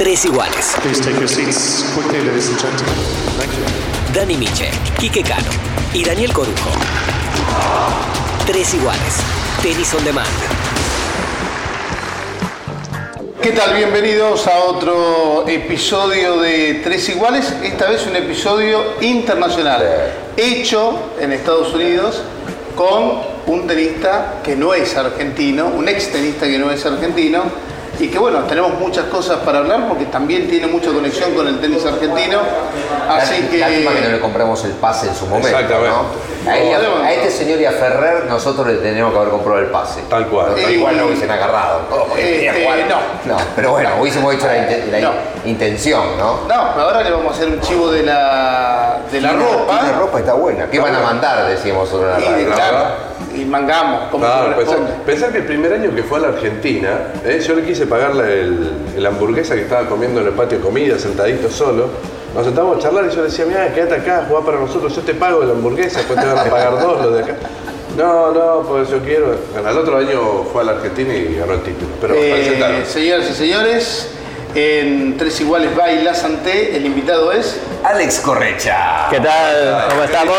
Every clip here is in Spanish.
Tres iguales. Dani Miche, Quique Cano y Daniel Corujo. Tres iguales. Tenis on demand. ¿Qué tal? Bienvenidos a otro episodio de Tres Iguales, esta vez un episodio internacional, hecho en Estados Unidos con un tenista que no es argentino, un ex tenista que no es argentino, y que bueno, tenemos muchas cosas para hablar porque también tiene mucha conexión con el tenis argentino, así que... Lástima que no le compramos el pase en su momento. Exactamente. ¿no? A, él- Podemos. a este señor y a Ferrer nosotros le teníamos que haber comprado el pase. Tal cual. Pero Y- igual no hubiesen agarrado. Oh, jugar. no. No, pero bueno, hubiésemos hecho la, la intención, ¿no? No, pero ahora le vamos a hacer un chivo de la, de la ropa. La ropa está buena. ¿Qué van a mandar? Decíamos sobre la Y, radio. claro, y mangamos, como Claro, pensar, corresponde. pensar que el primer año que fue a la Argentina, eh, yo le quise pagarle el, el hamburguesa que estaba comiendo en el patio de comida, sentadito solo. Nos sentamos a charlar y yo decía, mira, quédate acá, jugá para nosotros, yo te pago la hamburguesa, después te van a pagar dos los de acá. No, no, pues yo quiero. Bueno, el otro año fue a la Argentina y ganó el título. Pero Eh, señoras y señores, en Tres Iguales Baila Santé, el invitado es... Alex Correcha. ¿Qué tal? ¿Cómo estamos?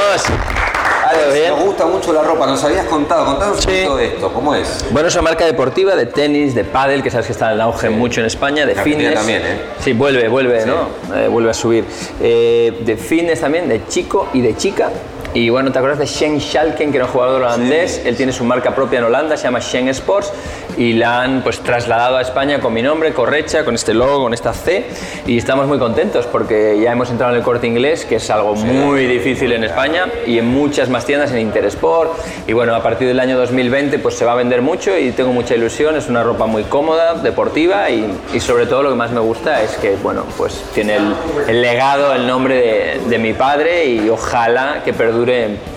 Alex, ¿Todo bien? nos gusta mucho la ropa. Nos habías contado. Contanos un Sí. poquito de esto. ¿Cómo es? Bueno, es una marca deportiva de tenis, de pádel, que sabes que está en auge mucho en España, de fitness. también, ¿eh? Sí, vuelve, vuelve, ¿no? Eh, vuelve a subir. Eh, de fitness también, de chico y de chica. Y bueno, ¿te acuerdas de Shen Schalken, que era un jugador holandés? Él tiene su marca propia en Holanda, se llama Shen Sports, y la han pues trasladado a España con mi nombre, Correcha, con este logo, con esta C, y estamos muy contentos porque ya hemos entrado en el corte inglés, que es algo muy difícil en España, y en muchas más tiendas, en Intersport, y bueno, a partir del año 2020 pues se va a vender mucho y tengo mucha ilusión, es una ropa muy cómoda, deportiva, y, y sobre todo lo que más me gusta es que, bueno, pues tiene el, el legado, el nombre de, de mi padre, y ojalá que perdure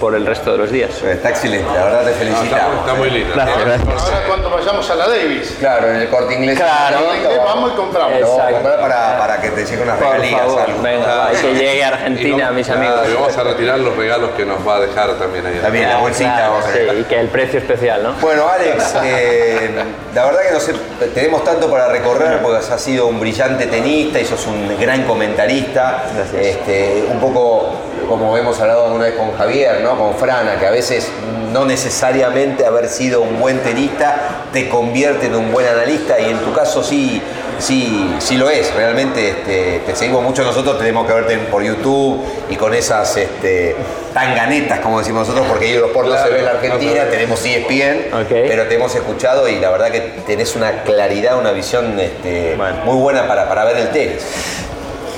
por el resto de los días. Está excelente. La verdad te No, está, felicitamos. está muy lindo. Gracias, ¿no? gracias. Ahora cuando vayamos a la Davis, Claro, en el corte inglés. Claro. Vamos y compramos. Vamos a Exacto. comprar para, para que te lleguen unas Por regalías. favor, venga, y que llegue a Y Argentina, no- mis claro, amigos. y vamos a retirar los regalos que nos va a dejar también ahí. También la bolsita. Claro, vamos a sí, y que el precio especial, ¿no? Bueno, Alex, eh, la verdad que no sé, tenemos tanto para recorrer porque has sido un brillante tenista y sos un gran comentarista. Gracias. Este, un poco como hemos hablado una vez con Javier, ¿no? con Frana, que a veces no necesariamente haber sido un buen tenista te convierte en un buen analista y en tu caso sí, sí, sí lo es. Realmente este, te seguimos mucho nosotros, tenemos que verte por YouTube y con esas este, tanganetas, como decimos nosotros, porque ellos por no se ve en la Argentina, ve. tenemos ESPN, Ok. pero te hemos escuchado y la verdad que tenés una claridad, una visión este, Bueno. muy buena para, para ver el tenis.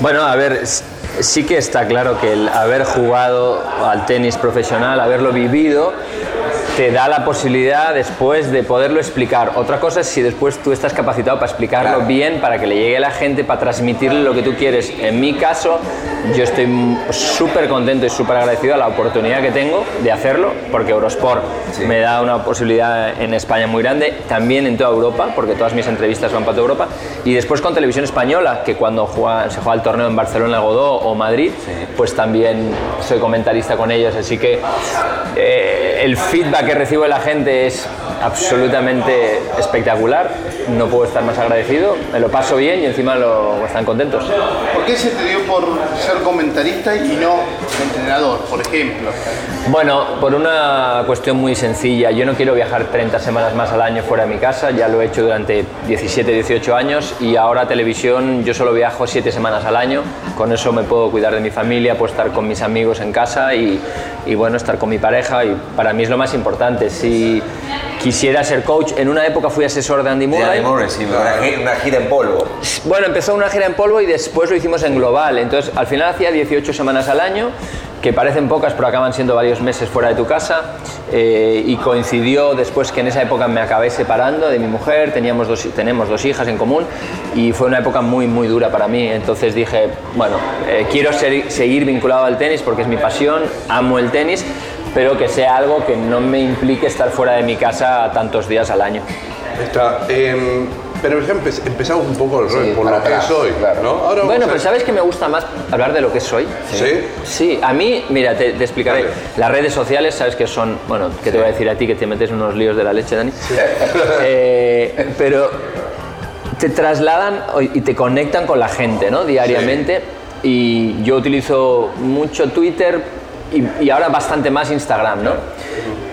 Bueno, a ver, sí que está claro que el haber jugado al tenis profesional, haberlo vivido, te da la posibilidad después de poderlo explicar. Otra cosa es si después tú estás capacitado para explicarlo Claro. bien, para que le llegue a la gente, para transmitirle lo que tú quieres. En mi caso, yo estoy súper contento y súper agradecido a la oportunidad que tengo de hacerlo, porque Eurosport Sí. me da una posibilidad en España muy grande, también en toda Europa, porque todas mis entrevistas van para toda Europa, y después con Televisión Española, que cuando juega- se juega el torneo en Barcelona, Godó o Madrid, pues también soy comentarista con ellos, así que eh, el feedback que recibo de la gente es absolutamente espectacular, no puedo estar más agradecido, me lo paso bien y encima lo, están contentos. ¿por qué se te dio por ser comentarista y no entrenador, por ejemplo? Bueno, por una cuestión muy sencilla. Yo no quiero viajar 30 semanas más al año fuera de mi casa. Ya lo he hecho durante 17, 18 años y ahora televisión yo solo viajo 7 semanas al año. Con eso me puedo cuidar de mi familia, puedo estar con mis amigos en casa y, y, bueno, estar con mi pareja. Y para mí es lo más importante. Si quisiera ser coach, en una época fui asesor de Andy De Murray. Andy Murray, sí, una, una gira en polvo. Bueno, empezó una gira en polvo y después lo hicimos en global. Entonces, al final hacía 18 semanas al año, que parecen pocas, pero acaban siendo varios meses fuera de tu casa. eh, y coincidió después que en esa época me acabé separando de mi mujer, teníamos dos, tenemos dos hijas en común y fue una época muy, muy dura para mí. Entonces dije, bueno, eh, quiero ser- seguir vinculado al tenis porque es mi pasión, amo el tenis, pero que sea algo que no me implique estar fuera de mi casa tantos días al año. Está. em, pero ya empe- empezamos un poco el rol Sí, por lo que soy, claro. ¿no? Ahora Bueno, a- pero ¿sabes que me gusta más hablar de lo que soy? ¿Sí? Sí, a mí, mira, te, te explicaré. Vale. Las redes sociales, sabes que son, bueno, que te voy a decir a ti que te metes en unos líos de la leche, Dani. Eh, pero te trasladan y te conectan con la gente, ¿no? Diariamente. Y yo utilizo mucho Twitter y, y ahora bastante más Instagram, ¿no?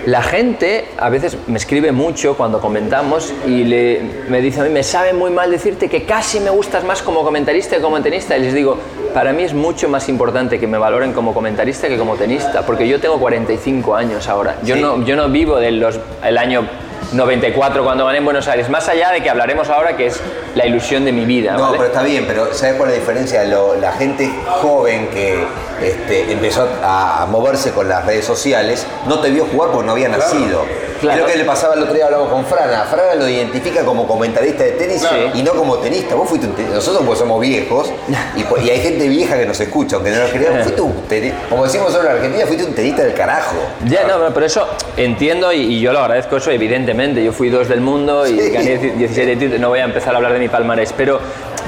La gente a veces me escribe mucho cuando comentamos y le, me dice a mí, me sabe muy mal decirte que casi me gustas más como comentarista que como tenista. Y les digo, para mí es mucho más importante que me valoren como comentarista que como tenista, porque yo tengo 45 años ahora. Yo, Sí. no, yo no vivo del los, el año 94 cuando gané en Buenos Aires, más allá de que hablaremos ahora que es la ilusión de mi vida. No, ¿vale? pero está bien, pero ¿sabes cuál es la diferencia? Lo- la gente joven que este, empezó a, a moverse con las redes sociales no te vio jugar porque no había nacido. Claro. Es lo que le pasaba el otro día, hablamos con Frana. Frana lo identifica como comentarista de tenis Claro. y no como tenista. Vos fuiste un tenista. Nosotros pues somos viejos y, y hay gente vieja que nos escucha, aunque no nos crean. Fuiste un teni- como decimos nosotros en Argentina, fuiste un tenista del carajo. Ya, no, no, pero eso entiendo y, y yo lo agradezco eso, evidentemente. Yo fui dos del mundo y Sí. gané 17 títulos, no voy a empezar a hablar de mi palmarés, pero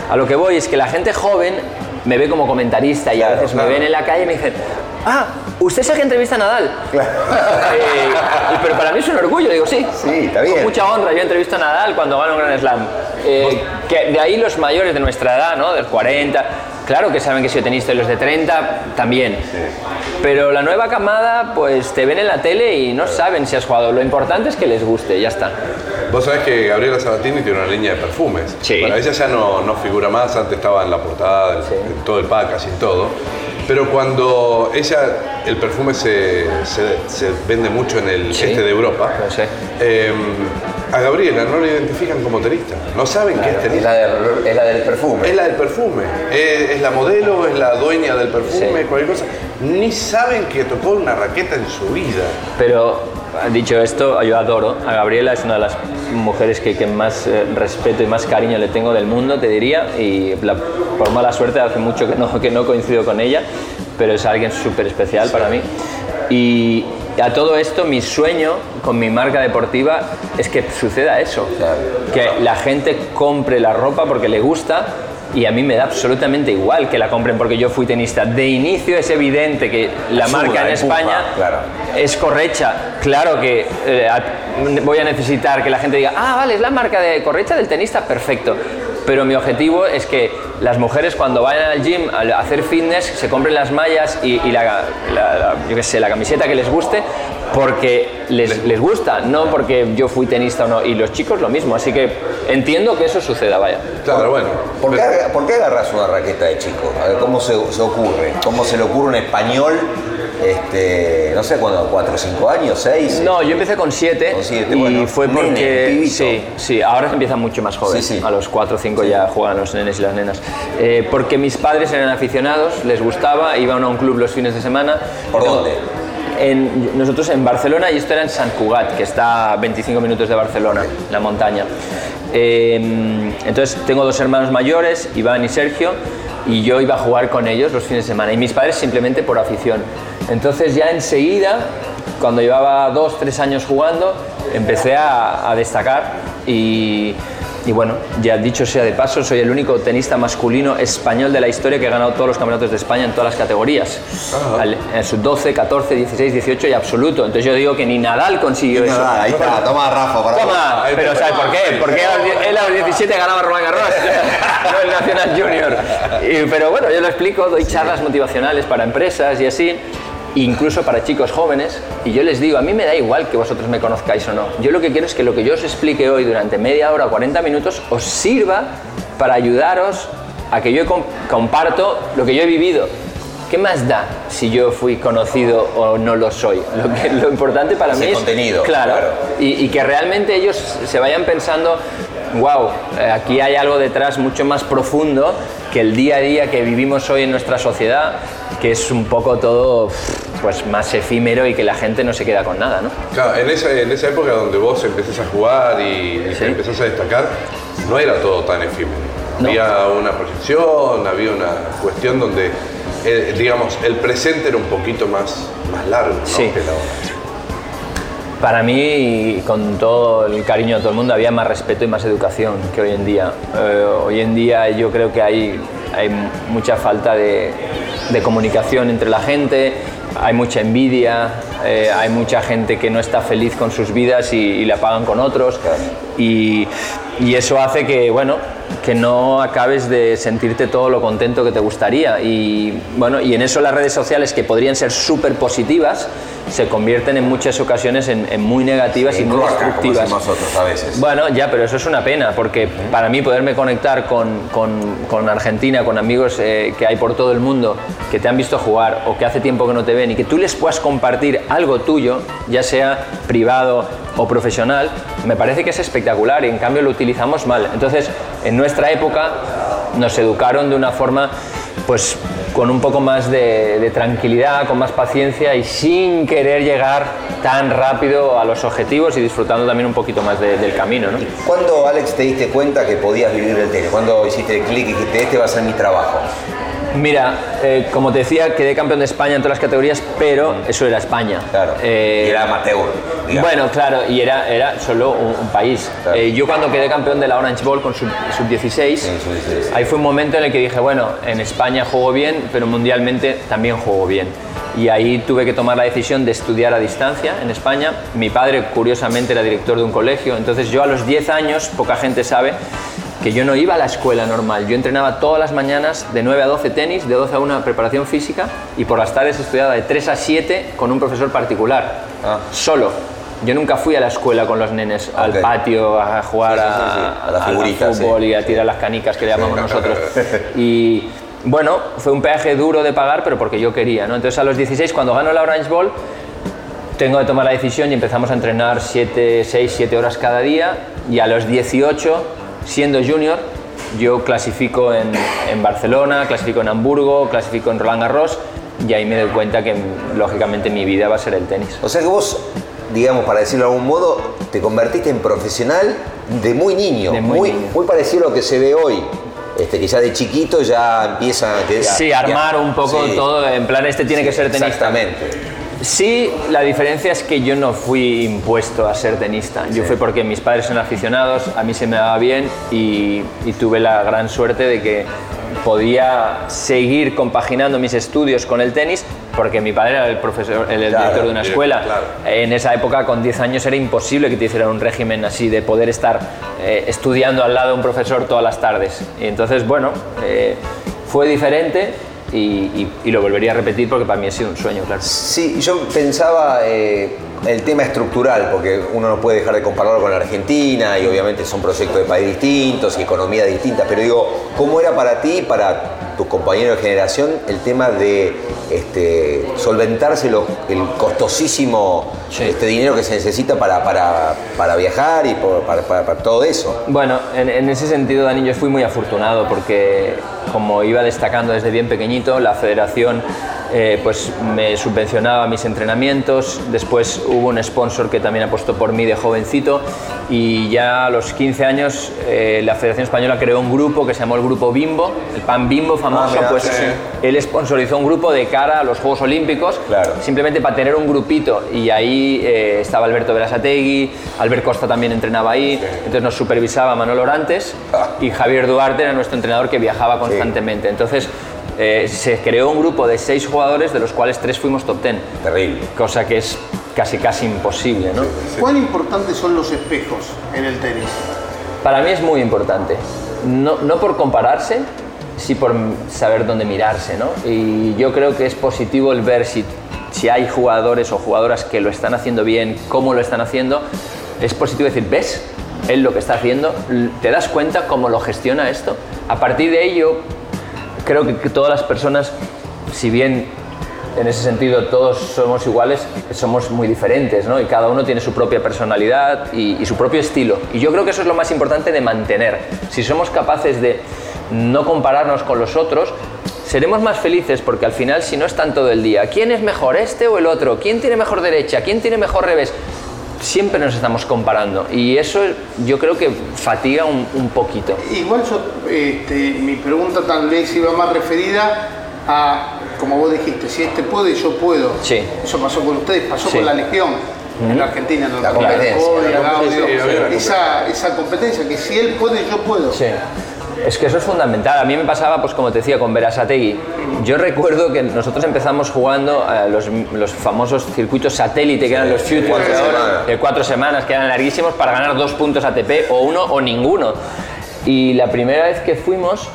a lo que voy es que la gente joven me ve como comentarista y a Claro, veces claro. me ven en la calle y me dicen, ah, ¿usted es el que entrevista a Nadal? Eh, y- pero para mí es un orgullo, digo, sí. Sí, está bien. Con mucha honra, yo entrevisto a Nadal cuando gana un Grand Slam. Eh, que de ahí los mayores de nuestra edad, ¿no? Del 40, claro que saben que tenista y los de 30 también. Pero la nueva camada, pues te ven en la tele y no saben si has jugado. Lo importante es que les guste, ya está. Vos sabés que Gabriela Sabatini tiene una línea de perfumes. Sí. Bueno, ella ya no, no figura más, antes estaba en la portada, del- en todo el packaging, todo. Pero cuando ella, el perfume se, se- se vende mucho en el Sí. este de Europa, Lo sé. eh, a Gabriela no la identifican como tenista. No saben que es Es tenista. la, del- es la del perfume. Es la del perfume. Es, es la modelo, es la dueña del perfume, Sí. cualquier cosa. Ni saben que tocó una raqueta en su vida. Pero dicho esto, yo adoro a Gabriela, es una de las mujeres que, que más eh, respeto y más cariño le tengo del mundo, te diría, y la- por mala suerte hace mucho que no, que no coincido con ella, pero es alguien súper especial para mí. Y a todo esto, mi sueño con mi marca deportiva es que suceda eso, Claro. que la gente compre la ropa porque le gusta. Y a mí me da absolutamente igual que la compren porque yo fui tenista. De inicio es evidente que la marca en España claro. es correcta. Claro que eh, voy a necesitar que la gente diga, ah, vale, es la marca de correcta del tenista, perfecto. Pero mi objetivo es que las mujeres cuando vayan al gym a hacer fitness se compren las mallas y, la, yo sé, la camiseta que les guste porque les, les gusta, no porque yo fui tenista o no. Y los chicos lo mismo, así que entiendo que eso suceda, vaya. Claro, bueno. ¿Por qué, aga- por qué agarras una raqueta de chico? A ver, ¿cómo se, se ocurre? ¿Cómo se le ocurre un español, este, no sé cuándo, cuatro, cinco años, seis? No, yo empecé con siete, Con siete, y bueno, fue nene, porque pibito. sí, sí, ahora se empiezan mucho más jóvenes, Sí, sí. a los 4 o 5 ya juegan los nenes y las nenas. Eh, porque mis padres eran aficionados, les gustaba, iban a un club los fines de semana. ¿Por dónde? En, nosotros en Barcelona y esto era en Sant Cugat, que está a 25 minutos de Barcelona, la montaña. Eh, entonces tengo dos hermanos mayores, Iván y Sergio, y yo iba a jugar con ellos los fines de semana. Y mis padres simplemente por afición. Entonces ya enseguida, cuando llevaba dos, tres años jugando, empecé a, a destacar y, y bueno, ya dicho sea de paso, soy el único tenista masculino español de la historia que ha ganado todos los campeonatos de España en todas las categorías. Al- En sub 12, 14, 16, 18 y absoluto. Entonces yo digo que ni Nadal consiguió eso. Nada, ahí está, toma Rafa para Toma, Ahí pero ¿sabes por qué? Porque él a los die- él a los 17 ganaba Roland Garros, no el Nacional Junior. Y- pero bueno, yo lo explico, doy charlas motivacionales para empresas y así, incluso para chicos jóvenes, y yo les digo, a mí me da igual que vosotros me conozcáis o no. Yo lo que quiero es que lo que yo os explique hoy durante media hora o 40 minutos os sirva para ayudaros a que yo com- comparto lo que yo he vivido. ¿Qué más da si yo fui conocido o no lo soy? Lo, que, lo importante para Ese mí es contenido, claro, claro. y, y que realmente ellos se vayan pensando, wow, aquí hay algo detrás mucho más profundo que el día a día que vivimos hoy en nuestra sociedad, que es un poco todo pues más efímero y que la gente no se queda con nada, ¿no? Claro, en esa, en esa época donde vos empezás a jugar y, y Sí. empezás a destacar, no era todo tan efímero. No. Había una proyección, había una cuestión donde, eh, digamos, el presente era un poquito más, más largo ¿no? Sí. que la hora. Para mí, con todo el cariño de todo el mundo, había más respeto y más educación que hoy en día. Eh, hoy en día yo creo que hay, hay mucha falta de, de comunicación entre la gente, hay mucha envidia, eh, hay mucha gente que no está feliz con sus vidas y, y la pagan con otros. Y, y eso hace que, bueno, que no acabes de sentirte todo lo contento que te gustaría. Y bueno, y en eso las redes sociales que podrían ser súper positivas se convierten en muchas ocasiones en, en muy negativas y muy cloaca, destructivas. nosotros a veces. Bueno, ya, pero eso es una pena, porque para mí poderme conectar con, con- con Argentina, con amigos eh, que hay por todo el mundo, que te han visto jugar o que hace tiempo que no te ven y que tú les puedas compartir algo tuyo, ya sea privado o profesional, me parece que es espectacular y en cambio lo utilizamos mal. Entonces, en nuestra época nos educaron de una forma, pues con un poco más de, tranquilidad, con más paciencia y sin querer llegar tan rápido a los objetivos y disfrutando también un poquito más de- del camino. ¿no? ¿Cuándo, Alex, te diste cuenta que podías vivir del tenis? ¿Cuándo hiciste el clic y dijiste, este va a ser mi trabajo? Mira, eh, como te decía, quedé campeón de España en todas las categorías, pero eso era España. Claro. Eh, y era amateur. digamos. Bueno, claro, y era, era solo un, un país. Claro. Eh, yo cuando quedé campeón de la Orange Bowl con sub, 16, sub-16. ahí fue un momento en el que dije, bueno, en España juego bien, pero mundialmente también juego bien. Y ahí tuve que tomar la decisión de estudiar a distancia en España. Mi padre, curiosamente, era director de un colegio, entonces yo a los 10 años, poca gente sabe, que yo no iba a la escuela normal. Yo entrenaba todas las mañanas de 9 a 12 tenis, de 12 a 1 preparación física y por las tardes estudiaba de 3 a 7 con un profesor particular, Ah. solo. Yo nunca fui a la escuela con los nenes al Ok. patio a jugar Sí, sí, sí, a. A las al figuritas, fútbol sí. y a tirar las canicas que le llamamos nosotros. Y bueno, fue un peaje duro de pagar, pero porque yo quería. ¿no? Entonces a los 16, cuando gano la Orange Bowl, tengo que tomar la decisión y empezamos a entrenar 7, 6, 7 horas cada día y a los 18, siendo junior, yo clasifico en, en Barcelona, clasifico en Hamburgo, clasifico en Roland Garros y ahí me doy cuenta que lógicamente mi vida va a ser el tenis. O sea que vos, digamos, para decirlo de algún modo, te convertiste en profesional de muy niño. De muy muy, niño. muy parecido a lo que se ve hoy. Este, que ya de chiquito ya empiezan a... Sí, ya- armar un poco sí. todo, en plan este tiene que ser tenista. Exactamente. Sí, la diferencia es que yo no fui impuesto a ser tenista. Yo fui porque mis padres son aficionados, a mí se me daba bien y, y tuve la gran suerte de que podía seguir compaginando mis estudios con el tenis porque mi padre era el profesor, el, Claro, director de una escuela. claro. En esa época, con 10 años, era imposible que te hicieran un régimen así de poder estar eh, estudiando al lado de un profesor todas las tardes. Y entonces, bueno, eh, fue diferente y, lo volvería a repetir porque para mí ha sido un sueño, claro. Sí, yo pensaba eh, el tema estructural, porque uno no puede dejar de compararlo con la Argentina y obviamente son proyectos de país distintos y economías distintas, pero digo, ¿cómo era para ti, para tus compañeros de generación, el tema de este, solventarse lo- el costosísimo Sí. este, dinero que se necesita para, para, para viajar y por- para, para- para todo eso? Bueno, en, en ese sentido, Dani, yo fui muy afortunado porque como iba destacando desde bien pequeñito, la federación eh, pues me subvencionaba mis entrenamientos, después hubo un sponsor que también apostó por mí de jovencito y ya a los 15 años eh, la Federación Española creó un grupo que se llamó el Grupo Bimbo, el pan Bimbo famoso, mira, pues sí. él sponsorizó un grupo de cara a los Juegos Olímpicos, Claro. simplemente para tener un grupito y ahí eh, estaba Alberto Berasategui, Albert Costa también entrenaba ahí, entonces nos supervisaba Manolo Orantes Ah. y Javier Duarte era nuestro entrenador que viajaba constantemente. Entonces eh, se creó un grupo de seis jugadores de los cuales tres fuimos top ten, Terrible. cosa que es casi casi imposible, ¿no? ¿Cuán importantes son los espejos en el tenis? Para mí es muy importante. No, no por compararse, sí por saber dónde mirarse, ¿no? Y yo creo que es positivo el ver si, si hay jugadores o jugadoras que lo están haciendo bien, cómo lo están haciendo. Es positivo decir, ¿ves? Él lo que está haciendo, ¿te das cuenta cómo lo gestiona esto? A partir de ello, creo que, todas las personas, si bien en ese sentido todos somos iguales, somos muy diferentes, ¿no? Y cada uno tiene su propia personalidad y, y su propio estilo. Y yo creo que eso es lo más importante de mantener. Si somos capaces de no compararnos con los otros, seremos más felices porque al final, si no están todo el día, ¿quién es mejor, este o el otro? ¿Quién tiene mejor derecha? ¿Quién tiene mejor revés? Siempre nos estamos comparando y eso yo creo que fatiga un, un poquito. Igual yo, este, mi pregunta tal vez iba más referida a, como vos dijiste, si este puede, yo puedo. Sí. Eso pasó con ustedes, pasó Sí. con la Legión. En la Argentina, no La competencia. Esa, esa competencia, que si él puede, yo puedo. Sí. Es que eso es fundamental. A mí me pasaba, pues como te decía, con Berasategui. Yo recuerdo que nosotros empezamos jugando a los, los famosos circuitos satélite, que eran los Futures ahora, de cuatro semanas, que eran larguísimos para ganar dos puntos ATP, o uno o ninguno. Y la primera vez que fuimos,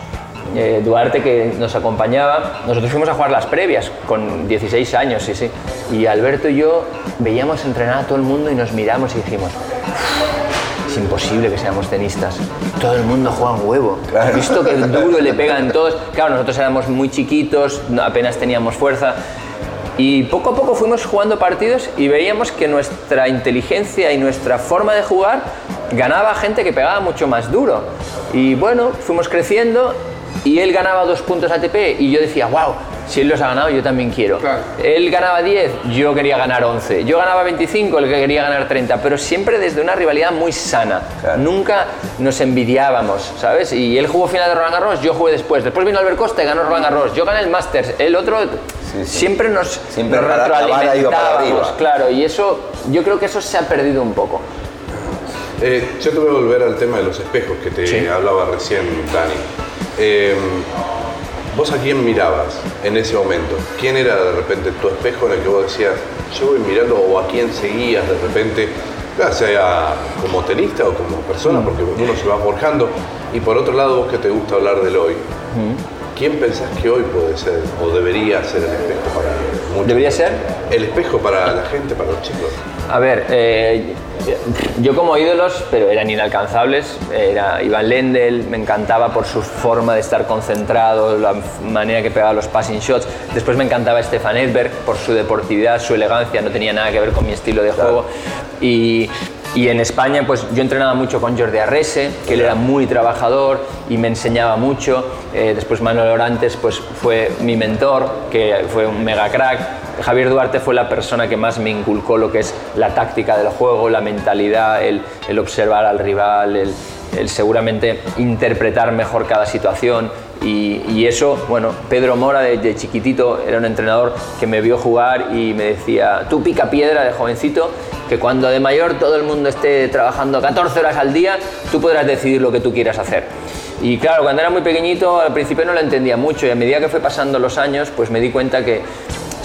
eh, Duarte que nos acompañaba, nosotros fuimos a jugar las previas con 16 años, sí, sí. Y Alberto y yo veíamos entrenar a todo el mundo y nos miramos y dijimos, es imposible que seamos tenistas. Todo el mundo juega un huevo. ¿Has visto que duro le pegan todos? Claro, nosotros éramos muy chiquitos, apenas teníamos fuerza. Y poco a poco fuimos jugando partidos y veíamos que nuestra inteligencia y nuestra forma de jugar ganaba a gente que pegaba mucho más duro. Y bueno, fuimos creciendo y él ganaba dos puntos ATP y yo decía, wow, si él los ha ganado, yo también quiero. Claro. Él ganaba 10, yo quería ganar 11. Yo ganaba 25, él quería ganar 30, pero siempre desde una rivalidad muy sana. Claro. Nunca nos envidiábamos, ¿sabes? Y él jugó final de Roland Garros, yo jugué después. Después vino Albert Costa y ganó Roland Garros. Yo gané el Masters, el otro sí. siempre nos, Siempre nos para retroalimentábamos, arriba. Claro, y eso, yo creo que eso se ha perdido un poco. Eh, yo te voy a volver al tema de los espejos que te Sí. hablaba recién, Dani. Eh, ¿Vos a quién mirabas en ese momento? ¿Quién era de repente tu espejo en el que vos decías, yo voy mirando o a quién seguías de repente, ya sea como tenista o como Mm. persona, porque uno se va forjando? Y por otro lado, vos que te gusta hablar del hoy, Mm. ¿quién pensás que hoy puede ser o debería ser el espejo para muchos? ¿Debería ser? El espejo para la gente, para los chicos. A ver, eh, yo como ídolos, pero eran inalcanzables, era Iván Lendl, me encantaba por su forma de estar concentrado, la manera que pegaba los passing shots. Después me encantaba Stefan Edberg por su deportividad, su elegancia, no tenía nada que ver con mi estilo de juego. Y, y en España, pues yo entrenaba mucho con Jordi Arrese, que él era muy trabajador y me enseñaba mucho. Eh, después Manuel Orantes, pues fue mi mentor, que fue un mega crack. Javier Duarte fue la persona que más me inculcó lo que es la táctica del juego, la mentalidad, el, observar al rival, el, seguramente interpretar mejor cada situación. Y, eso, bueno, Pedro Mora de, de chiquitito era un entrenador que me vio jugar y me decía, tú pica piedra de jovencito, que cuando de mayor todo el mundo esté trabajando 14 horas al día, tú podrás decidir lo que tú quieras hacer. Y claro, cuando era muy pequeñito al principio no lo entendía mucho y a medida que fue pasando los años, pues me di cuenta que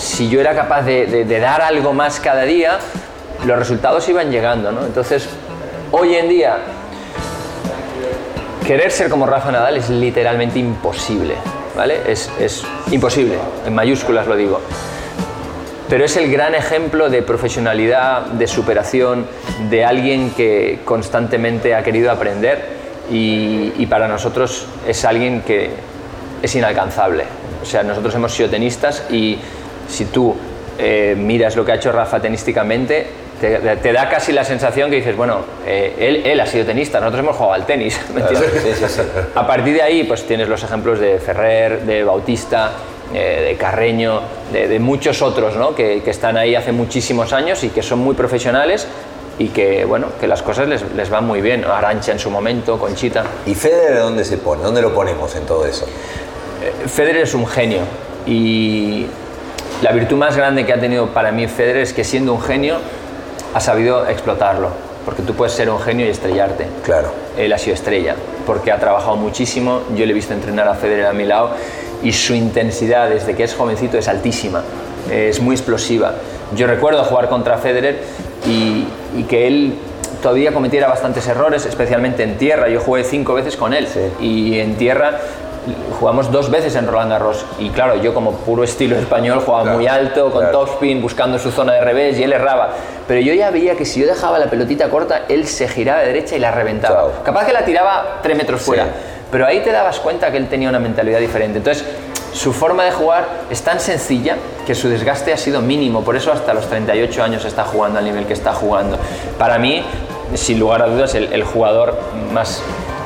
si yo era capaz de, dar algo más cada día, los resultados iban llegando. Entonces, hoy en día, querer ser como Rafa Nadal es literalmente imposible, ¿vale? Es, es imposible, en mayúsculas lo digo. Pero es el gran ejemplo de profesionalidad, de superación, de alguien que constantemente ha querido aprender y, y para nosotros es alguien que es inalcanzable. O sea, nosotros hemos sido tenistas y si tú eh, miras lo que ha hecho Rafa tenísticamente, te, te da casi la sensación que dices, bueno, eh, él, él ha sido tenista, nosotros hemos jugado al tenis. ¿me entiendes? Sí, sí, sí. A partir de ahí, pues tienes los ejemplos de Ferrer, de Bautista, eh, de Carreño, de, de muchos otros, ¿no? Que, que están ahí hace muchísimos años y que son muy profesionales y que, bueno, que las cosas les, les van muy bien. Arancha en su momento, Conchita. ¿Y Federer dónde se pone? ¿Dónde lo ponemos en todo eso? Federer es un genio y la virtud más grande que ha tenido para mí Federer es que siendo un genio ha sabido explotarlo, porque tú puedes ser un genio y estrellarte. Claro. Él ha sido estrella, porque ha trabajado muchísimo, yo le he visto entrenar a Federer a mi lado y su intensidad desde que es jovencito es altísima, es muy explosiva. Yo recuerdo jugar contra Federer y, y que él todavía cometiera bastantes errores, especialmente en tierra. Yo jugué cinco veces con él y en tierra jugamos dos veces en Roland Garros y claro, yo como puro estilo español jugaba Claro, muy alto, con claro. topspin, buscando su zona de revés y él erraba. Pero yo ya veía que si yo dejaba la pelotita corta, él se giraba de derecha y la reventaba. Claro. Capaz que la tiraba tres metros fuera, pero ahí te dabas cuenta que él tenía una mentalidad diferente. Entonces, su forma de jugar es tan sencilla que su desgaste ha sido mínimo, por eso hasta los 38 años está jugando al nivel que está jugando. Para mí, sin lugar a dudas, el, el jugador más,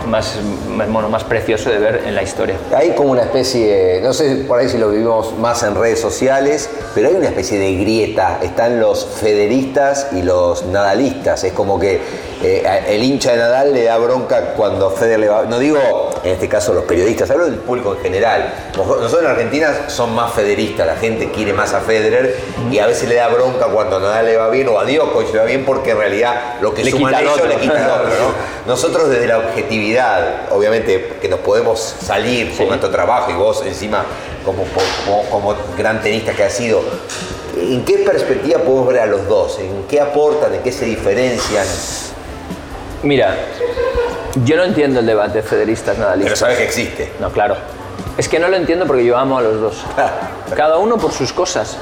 más, bueno, más precioso de ver en la historia. Hay como una especie, no sé por ahí si lo vivimos más en redes sociales, pero hay una especie de grieta. Están los federistas y los nadalistas. Es como que eh, el hincha de Nadal le da bronca cuando Federer le va. No digo en este caso los periodistas, hablo del público en general. Nosotros en Argentina son más federistas, la gente quiere más a Federer y a veces le da bronca cuando a Nadal le va bien o a Djokovic le va bien porque en realidad lo que Le suman ellos le quita al otro, ¿no? Nosotros desde la objetividad, obviamente que nos podemos salir por nuestro trabajo y vos encima como, como, como gran tenista que has sido, ¿en qué perspectiva podemos ver a los dos? ¿En qué aportan? ¿En qué se diferencian? Mira, Yo no entiendo el debate federistas Pero nadalistas. sabes que existe. No, claro. Es que no lo entiendo porque yo amo a los dos. Cada uno por sus cosas.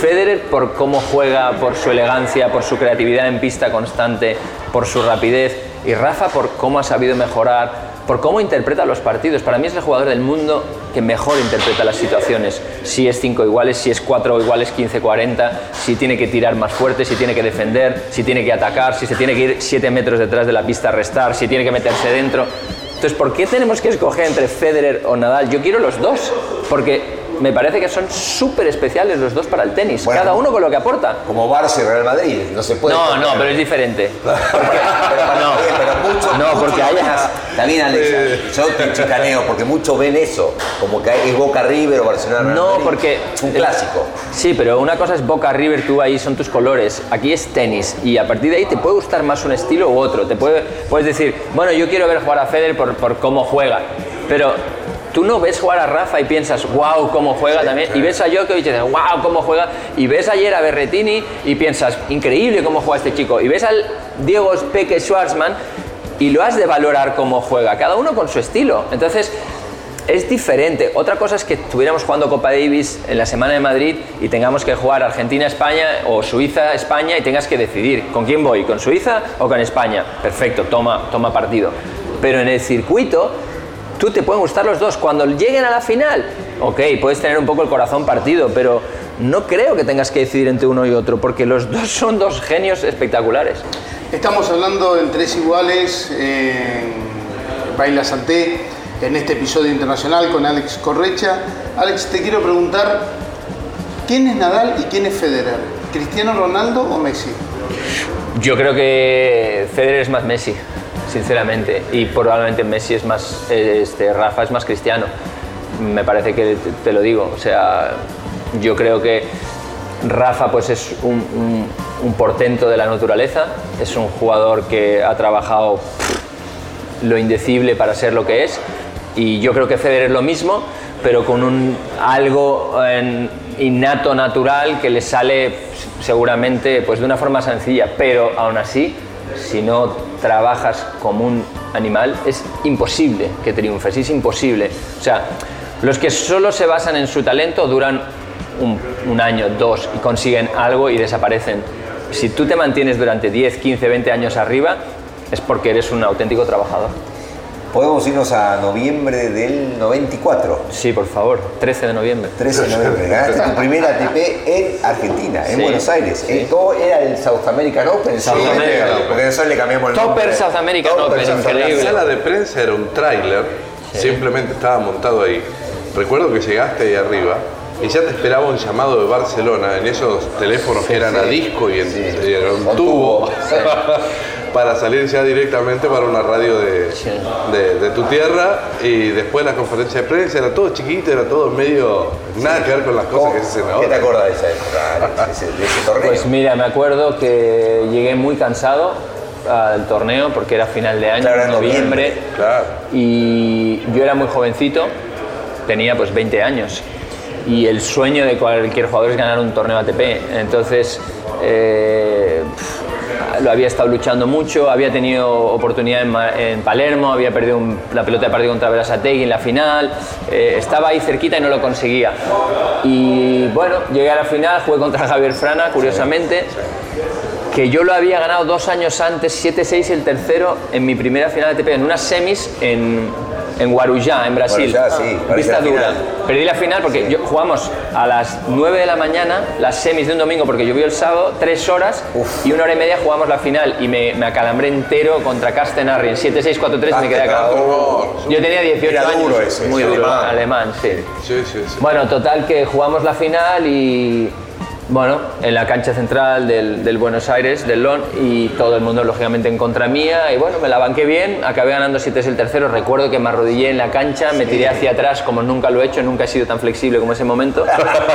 Federer por cómo juega, por su elegancia, por su creatividad en pista constante, por su rapidez. Y Rafa por cómo ha sabido mejorar, por cómo interpreta los partidos. Para mí es el jugador del mundo que mejor interpreta las situaciones. Si es 5 iguales, si es 4 iguales, 15-40, si tiene que tirar más fuerte, si tiene que defender, si tiene que atacar, si se tiene que ir 7 metros detrás de la pista a restar, si tiene que meterse dentro. Entonces, ¿por qué tenemos que escoger entre Federer o Nadal? Yo quiero los dos, porque me parece que son súper especiales los dos para el tenis, Bueno. cada uno con lo que aporta. Como Barça y Real Madrid, no se puede. No, no, pero es diferente. pero, No. pero mucho, No, mucho porque hay- ven así. Está bien, Alex. Yo te chicaneo porque muchos ven eso. Como que es Boca River o Barcelona. Real No, Madrid. porque... Es un clásico. Sí, pero una cosa es Boca River, tú ahí son tus colores. Aquí es tenis y a partir de ahí te puede gustar más un estilo u otro. Te puede, puedes decir, bueno, yo quiero ver jugar a Federer por, por cómo juega. Pero tú no ves jugar a Rafa y piensas, wow, cómo juega también. Y ves a Djokovic y dices, wow, cómo juega. Y ves ayer a Berretini y piensas, increíble cómo juega este chico. Y ves al Diego Peque Schwarzman y lo has de valorar cómo juega. Cada uno con su estilo. Entonces, es diferente. Otra cosa es que estuviéramos jugando Copa Davis en la semana de Madrid y tengamos que jugar Argentina-España o Suiza-España y tengas que decidir con quién voy, con Suiza o con España. Perfecto, toma, toma partido. Pero en el circuito, tú te pueden gustar los dos. Cuando lleguen a la final, ok, puedes tener un poco el corazón partido, pero no creo que tengas que decidir entre uno y otro, porque los dos son dos genios espectaculares. Estamos hablando en Tres Iguales, en Baila Santé, en este episodio internacional con Alex Correcha. Alex, te quiero preguntar, ¿quién es Nadal y quién es Federer? ¿Cristiano Ronaldo o Messi? Yo creo que Federer es más Messi, sinceramente, y probablemente Messi es más, este, Rafa es más cristiano. Me parece que te, lo digo, o sea, yo creo que Rafa pues es un, portento de la naturaleza, es un jugador que ha trabajado lo indecible para ser lo que es, y yo creo que Federer es lo mismo, pero con un algo innato natural que le sale seguramente pues de una forma sencilla, pero aún así, si no trabajas como un animal, es imposible que triunfes, es imposible. O sea, los que solo se basan en su talento duran un, un año, dos y consiguen algo y desaparecen. Si tú te mantienes durante 10, 15, 20 años arriba, es porque eres un auténtico trabajador. Podemos irnos a noviembre del 94. Sí, por favor, 13 de noviembre. 13 de noviembre. Ganaste tu primera ATP en Argentina, en Sí, Buenos Aires. sí. ¿Cómo era el South American Open? South Sí, American Open. Porque nosotros le cambiamos el Topper nombre. South American Topper Open, South increíble. La sala de prensa era un tráiler, simplemente estaba montado ahí. Recuerdo que llegaste ahí arriba y ya te esperaba un llamado de Barcelona en esos teléfonos que eran a disco y en, y en un Con tubo, tubo, sí. Para salir ya directamente para una radio de, Sí. de- de tu tierra y después la conferencia de prensa era todo chiquito, era todo medio nada que ver con las cosas que se hacen ¿Qué te ahora. acuerdas de esa época, de ese, de ese torneo? Pues mira, me acuerdo que llegué muy cansado al torneo porque era final de año, Claro, en en noviembre, noviembre, Claro. y yo era muy jovencito, tenía pues 20 años y el sueño de cualquier jugador es ganar un torneo ATP. Entonces eh, lo había estado luchando mucho, había tenido oportunidad en, Palermo, había perdido la pelota de partido contra Berasategui en la final, eh, estaba ahí cerquita y no lo conseguía. Y bueno, llegué a la final, jugué contra Javier Frana, curiosamente que yo lo había ganado dos años antes, 7-6 el tercero, en mi primera final de ATP, en unas semis en, en Guarujá, en Brasil. Guarujá, sí, Pista la dura. final. Perdí la final porque yo, jugamos a las 9 de la mañana, las semis de un domingo, porque llovió el sábado, tres horas, Uf. y una hora y media jugamos la final, y me, me acalambré entero contra Castenarri en 7-6, 4-3 y me quedé acá. Castenarri. Yo tenía 18 Era años. duro ese, muy duro, alemán. alemán, sí. Sí, sí, sí. Bueno, total que jugamos la final y bueno, en la cancha central del, del Buenos Aires, del LON, y todo el mundo lógicamente en contra mía, y bueno, me la banqué bien, acabé ganando 7 el tercero, recuerdo que me arrodillé en la cancha, me tiré hacia atrás como nunca lo he hecho, nunca he sido tan flexible como ese momento.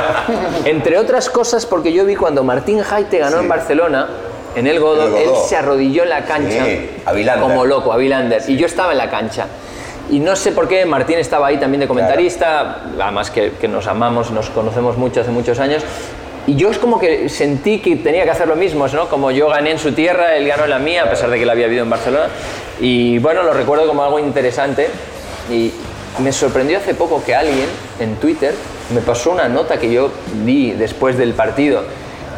Entre otras cosas porque yo vi cuando Martín Jaite ganó en Barcelona, en el Godó, él se arrodilló en la cancha Sí, como loco, a Vilander, y yo estaba en la cancha. Y no sé por qué Martín estaba ahí también de comentarista, además que, que nos amamos, nos conocemos mucho hace muchos años. Y yo es como que sentí que tenía que hacer lo mismo, ¿no? Como yo gané en su tierra, él ganó en la mía, a pesar de que la había habido en Barcelona. Y bueno, lo recuerdo como algo interesante y me sorprendió hace poco que alguien en Twitter me pasó una nota que yo di después del partido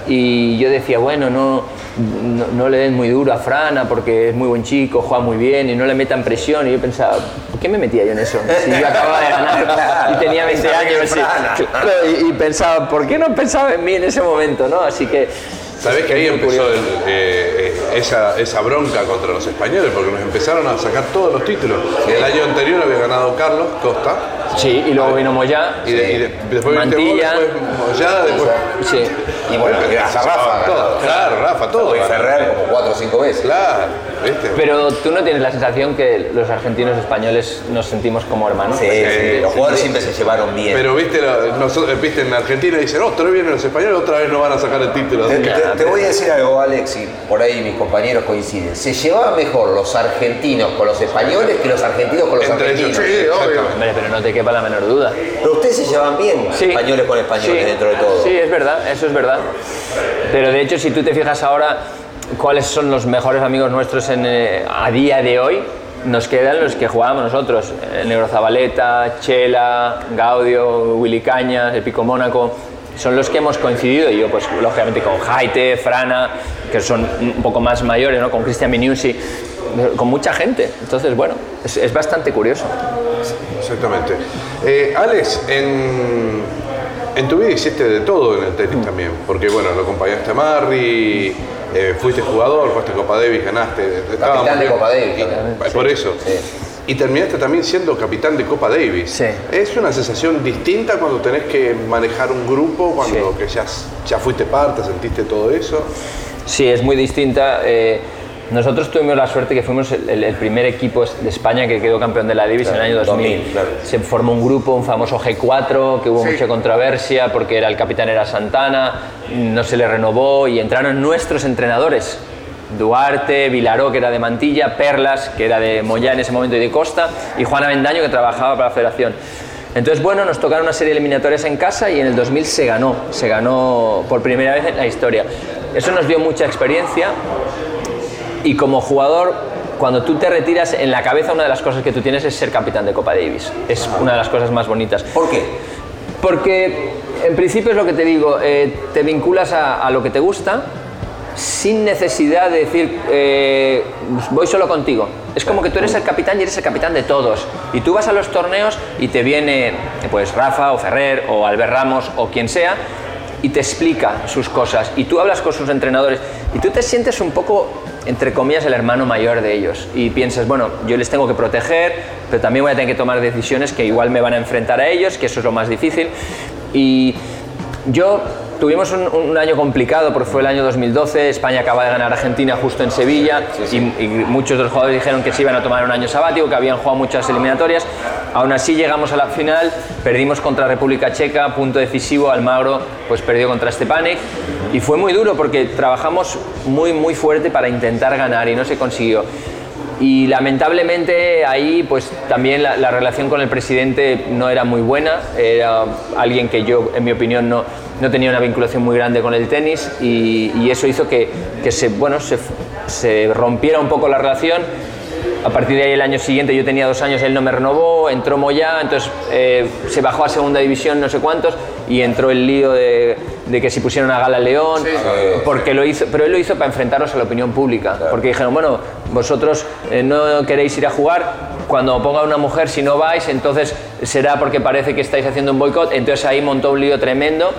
y yo decía, bueno, no, no, no le den muy duro a Frana porque es muy buen chico, juega muy bien y no le metan presión. Y yo pensaba, ¿por qué me metía yo en eso? Si yo acababa de ganar y tenía 20 Esa años. y- y, y pensaba, ¿por qué no pensaba en mí en ese momento? ¿no? Así que... ¿Sabés que ahí empezó el, eh, esa, esa bronca contra los españoles? Porque nos empezaron a sacar todos los títulos. El año anterior había ganado Carlos Costa. Sí, y luego vino Moyá. Y, de- y de- después vos, Mantilla. después Moyá, después. Sí. Y bueno, gracias a Rafa. Todo, claro, Rafa, todo. Y Ferrer como cuatro o cinco veces. Claro, ¿viste? Pero tú no tienes la sensación que los argentinos españoles nos sentimos como hermanos. Sí, sí, los jugadores siempre se llevaron bien. Pero viste, la- nosotros, viste en Argentina dicen, otra vez vienen los españoles, otra vez no van a sacar el título. Te, Así que- te- te voy a decir algo, Alex, y por ahí mis compañeros coinciden. Se llevaban mejor los argentinos con los españoles que los argentinos con los Entre ellos, argentinos. sí, exactamente. Hombre, pero no te quepa la menor duda. Pero ustedes se llevan bien, Sí. españoles con españoles, Sí. dentro de todo. Sí, es verdad, eso es verdad. Pero de hecho, si tú te fijas ahora cuáles son los mejores amigos nuestros en, eh, a día de hoy, nos quedan los que jugábamos nosotros. El Negro Zabaleta, Chela, Gaudio, Willy Cañas, el Pico Mónaco. Son los que hemos coincidido, yo pues lógicamente con Jaite, Frana, que son un poco más mayores, ¿no? con Cristian Minucci, con mucha gente. Entonces, bueno, es, es bastante curioso. Exactamente. Eh, Alex, en, en tu vida hiciste de todo en el tenis también, porque bueno, lo acompañaste a Marri, eh, fuiste jugador, jugaste Copa Davis, ganaste. Capitán de. Copa Davis Y- por eso. Sí. Y terminaste también siendo capitán de Copa Davis. Sí. ¿Es una sensación distinta cuando tenés que manejar un grupo, cuando que ya, ya fuiste parte, sentiste todo eso? Sí, es muy distinta. eh, nosotros tuvimos la suerte que fuimos el, el- el primer equipo de España que quedó campeón de la Davis en el año 2000. 2000, claro. Se formó un grupo, un famoso G4, que hubo mucha controversia porque era el capitán era Santana, no se le renovó y entraron nuestros entrenadores. Duarte, Vilaró, que era de Mantilla, Perlas, que era de Moyá en ese momento y de Costa, y Juana Bendaño, que trabajaba para la federación. Entonces, bueno, nos tocaron una serie de eliminatorias en casa y en el 2000 se ganó, se ganó por primera vez en la historia. Eso nos dio mucha experiencia y como jugador, cuando tú te retiras, en la cabeza una de las cosas que tú tienes es ser capitán de Copa Davis. Es una de las cosas más bonitas. ¿Por qué? Porque en principio es lo que te digo, eh, te vinculas a, a lo que te gusta sin necesidad de decir eh, voy solo contigo. Es como que tú eres el capitán y eres el capitán de todos. Y tú vas a los torneos y te viene pues Rafa o Ferrer o Albert Ramos o quien sea y te explica sus cosas. Y tú hablas con sus entrenadores y tú te sientes un poco, entre comillas, el hermano mayor de ellos. Y piensas, bueno, yo les tengo que proteger, pero también voy a tener que tomar decisiones que igual me van a enfrentar a ellos, que eso es lo más difícil. Y yo tuvimos un, un año complicado porque fue el año 2012, España acaba de ganar a Argentina justo en Sevilla Y, y muchos de los jugadores dijeron que se iban a tomar un año sabático, que habían jugado muchas eliminatorias. Aún así llegamos a la final, perdimos contra República Checa, punto decisivo, Almagro pues perdió contra Stepanek y fue muy duro porque trabajamos muy muy fuerte para intentar ganar y no se consiguió. Y lamentablemente ahí pues también la, la relación con el presidente no era muy buena, era alguien que yo en mi opinión no, no tenía una vinculación muy grande con el tenis y, y eso hizo que, que se, bueno, se, se rompiera un poco la relación. A partir de ahí el año siguiente yo tenía dos años, él no me renovó, entró Moyá, entonces eh, se bajó a segunda división no sé cuántos y entró el lío de, de que si pusieron a Gala León, porque lo hizo, pero él lo hizo para enfrentarnos a la opinión pública, porque dijeron, bueno, vosotros eh, no queréis ir a jugar, cuando ponga una mujer, si no vais, entonces será porque parece que estáis haciendo un boicot, entonces ahí montó un lío tremendo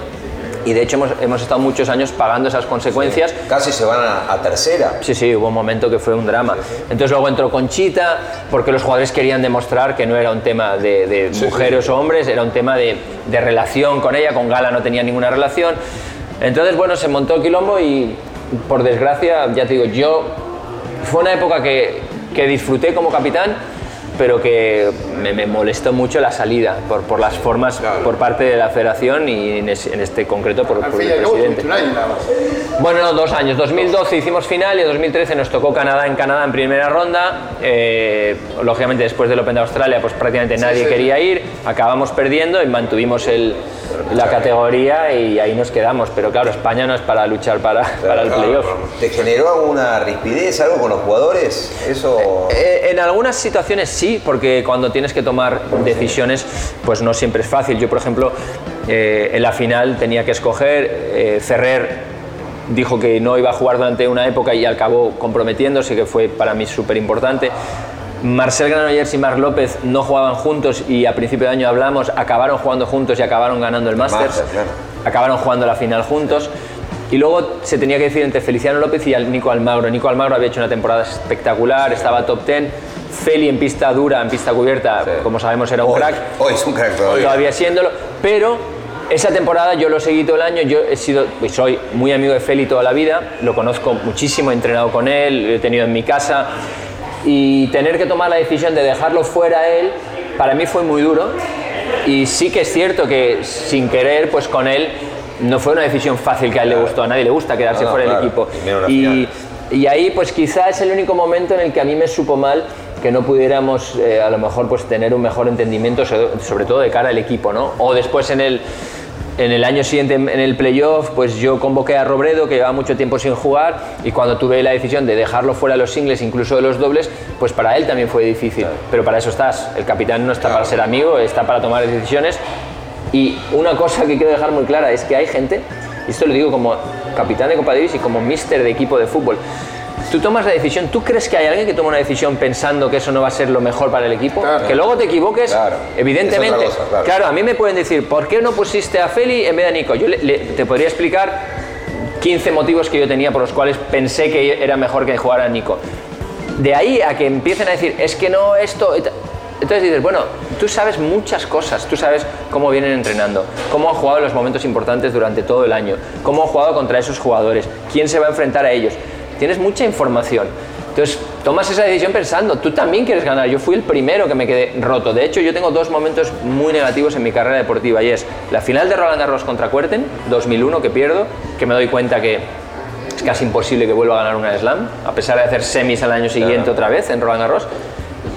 y de hecho hemos, hemos estado muchos años pagando esas consecuencias. Casi se van a, a tercera. Sí, sí, hubo un momento que fue un drama. Entonces luego entró Conchita, porque los jugadores querían demostrar que no era un tema de, de mujeres o hombres, era un tema de, de relación con ella, con Gala no tenía ninguna relación. Entonces, bueno, se montó el quilombo y por desgracia, ya te digo, yo fue una época que, que disfruté como capitán, pero que me, me molestó mucho la salida por, por las formas por parte de la federación y en, es- en este concreto por, por el presidente. un año nada más. Bueno, no, dos años. 2012 hicimos final y en 2013 nos tocó Canadá en Canadá en primera ronda. Eh, lógicamente después del Open de Australia pues prácticamente nadie sí. quería ir. Acabamos perdiendo y mantuvimos el, la categoría y ahí nos quedamos. Pero claro, España no es para luchar para, para el playoff. ¿Te generó alguna rispidez, algo con los jugadores? Eso. Eh, en algunas situaciones sí, porque cuando tienes que tomar decisiones, pues no siempre es fácil. Yo, por ejemplo, eh, en la final tenía que escoger, eh, Ferrer dijo que no iba a jugar durante una época y acabó comprometiéndose, que fue para mí súper importante. Marcel Granollers y Marc López no jugaban juntos y a principio de año hablamos, acabaron jugando juntos y acabaron ganando el Masters, Masters, claro. acabaron jugando la final juntos. Y luego se tenía que decidir entre Feliciano López y Nico Almagro. Nico Almagro había hecho una temporada espectacular, estaba top 10. Feli en pista dura, en pista cubierta, como sabemos era un Hoy, crack. hoy es un crack todavía. todavía siéndolo, pero esa temporada yo lo seguí todo el año, yo he sido, pues soy muy amigo de Feli toda la vida, lo conozco muchísimo, he entrenado con él, lo he tenido en mi casa. Y tener que tomar la decisión de dejarlo fuera a él, para mí fue muy duro. Y sí que es cierto que sin querer, pues con él no fue una decisión fácil que a él le gustó, a nadie le gusta quedarse No, no, fuera claro, del equipo. y Y, y ahí pues quizá es el único momento en el que a mí me supo mal que no pudiéramos eh, a lo mejor pues tener un mejor entendimiento so- sobre todo de cara al equipo, ¿no? O después en el en el año siguiente en el playoff, pues yo convoqué a Robredo, que llevaba mucho tiempo sin jugar, y cuando tuve la decisión de dejarlo fuera de los singles, incluso de los dobles, pues para él también fue difícil. Pero para eso estás. El capitán no está para ser amigo, está para tomar decisiones. Y una cosa que quiero dejar muy clara es que hay gente, y esto lo digo como capitán de Copa Davis y como mister de equipo de fútbol, tú tomas la decisión, ¿tú crees que hay alguien que toma una decisión pensando que eso no va a ser lo mejor para el equipo? Claro. Que luego te equivoques, Claro. evidentemente. Cosa, claro. claro, a mí me pueden decir, ¿por qué no pusiste a Feli en vez de a Nico? Yo le- le- te podría explicar 15 motivos que yo tenía por los cuales pensé que era mejor que jugara a Nico. De ahí a que empiecen a decir, es que no esto... Entonces dices, bueno, tú sabes muchas cosas, tú sabes cómo vienen entrenando, cómo han jugado en los momentos importantes durante todo el año, cómo han jugado contra esos jugadores, quién se va a enfrentar a ellos. Tienes mucha información. Entonces, tomas esa decisión pensando, tú también quieres ganar. Yo fui el primero que me quedé roto. De hecho, yo tengo dos momentos muy negativos en mi carrera deportiva y es la final de Roland Garros contra Cuerten, 2001, que pierdo, que me doy cuenta que es casi imposible que vuelva a ganar una slam, a pesar de hacer semis al año siguiente otra vez en Roland Garros.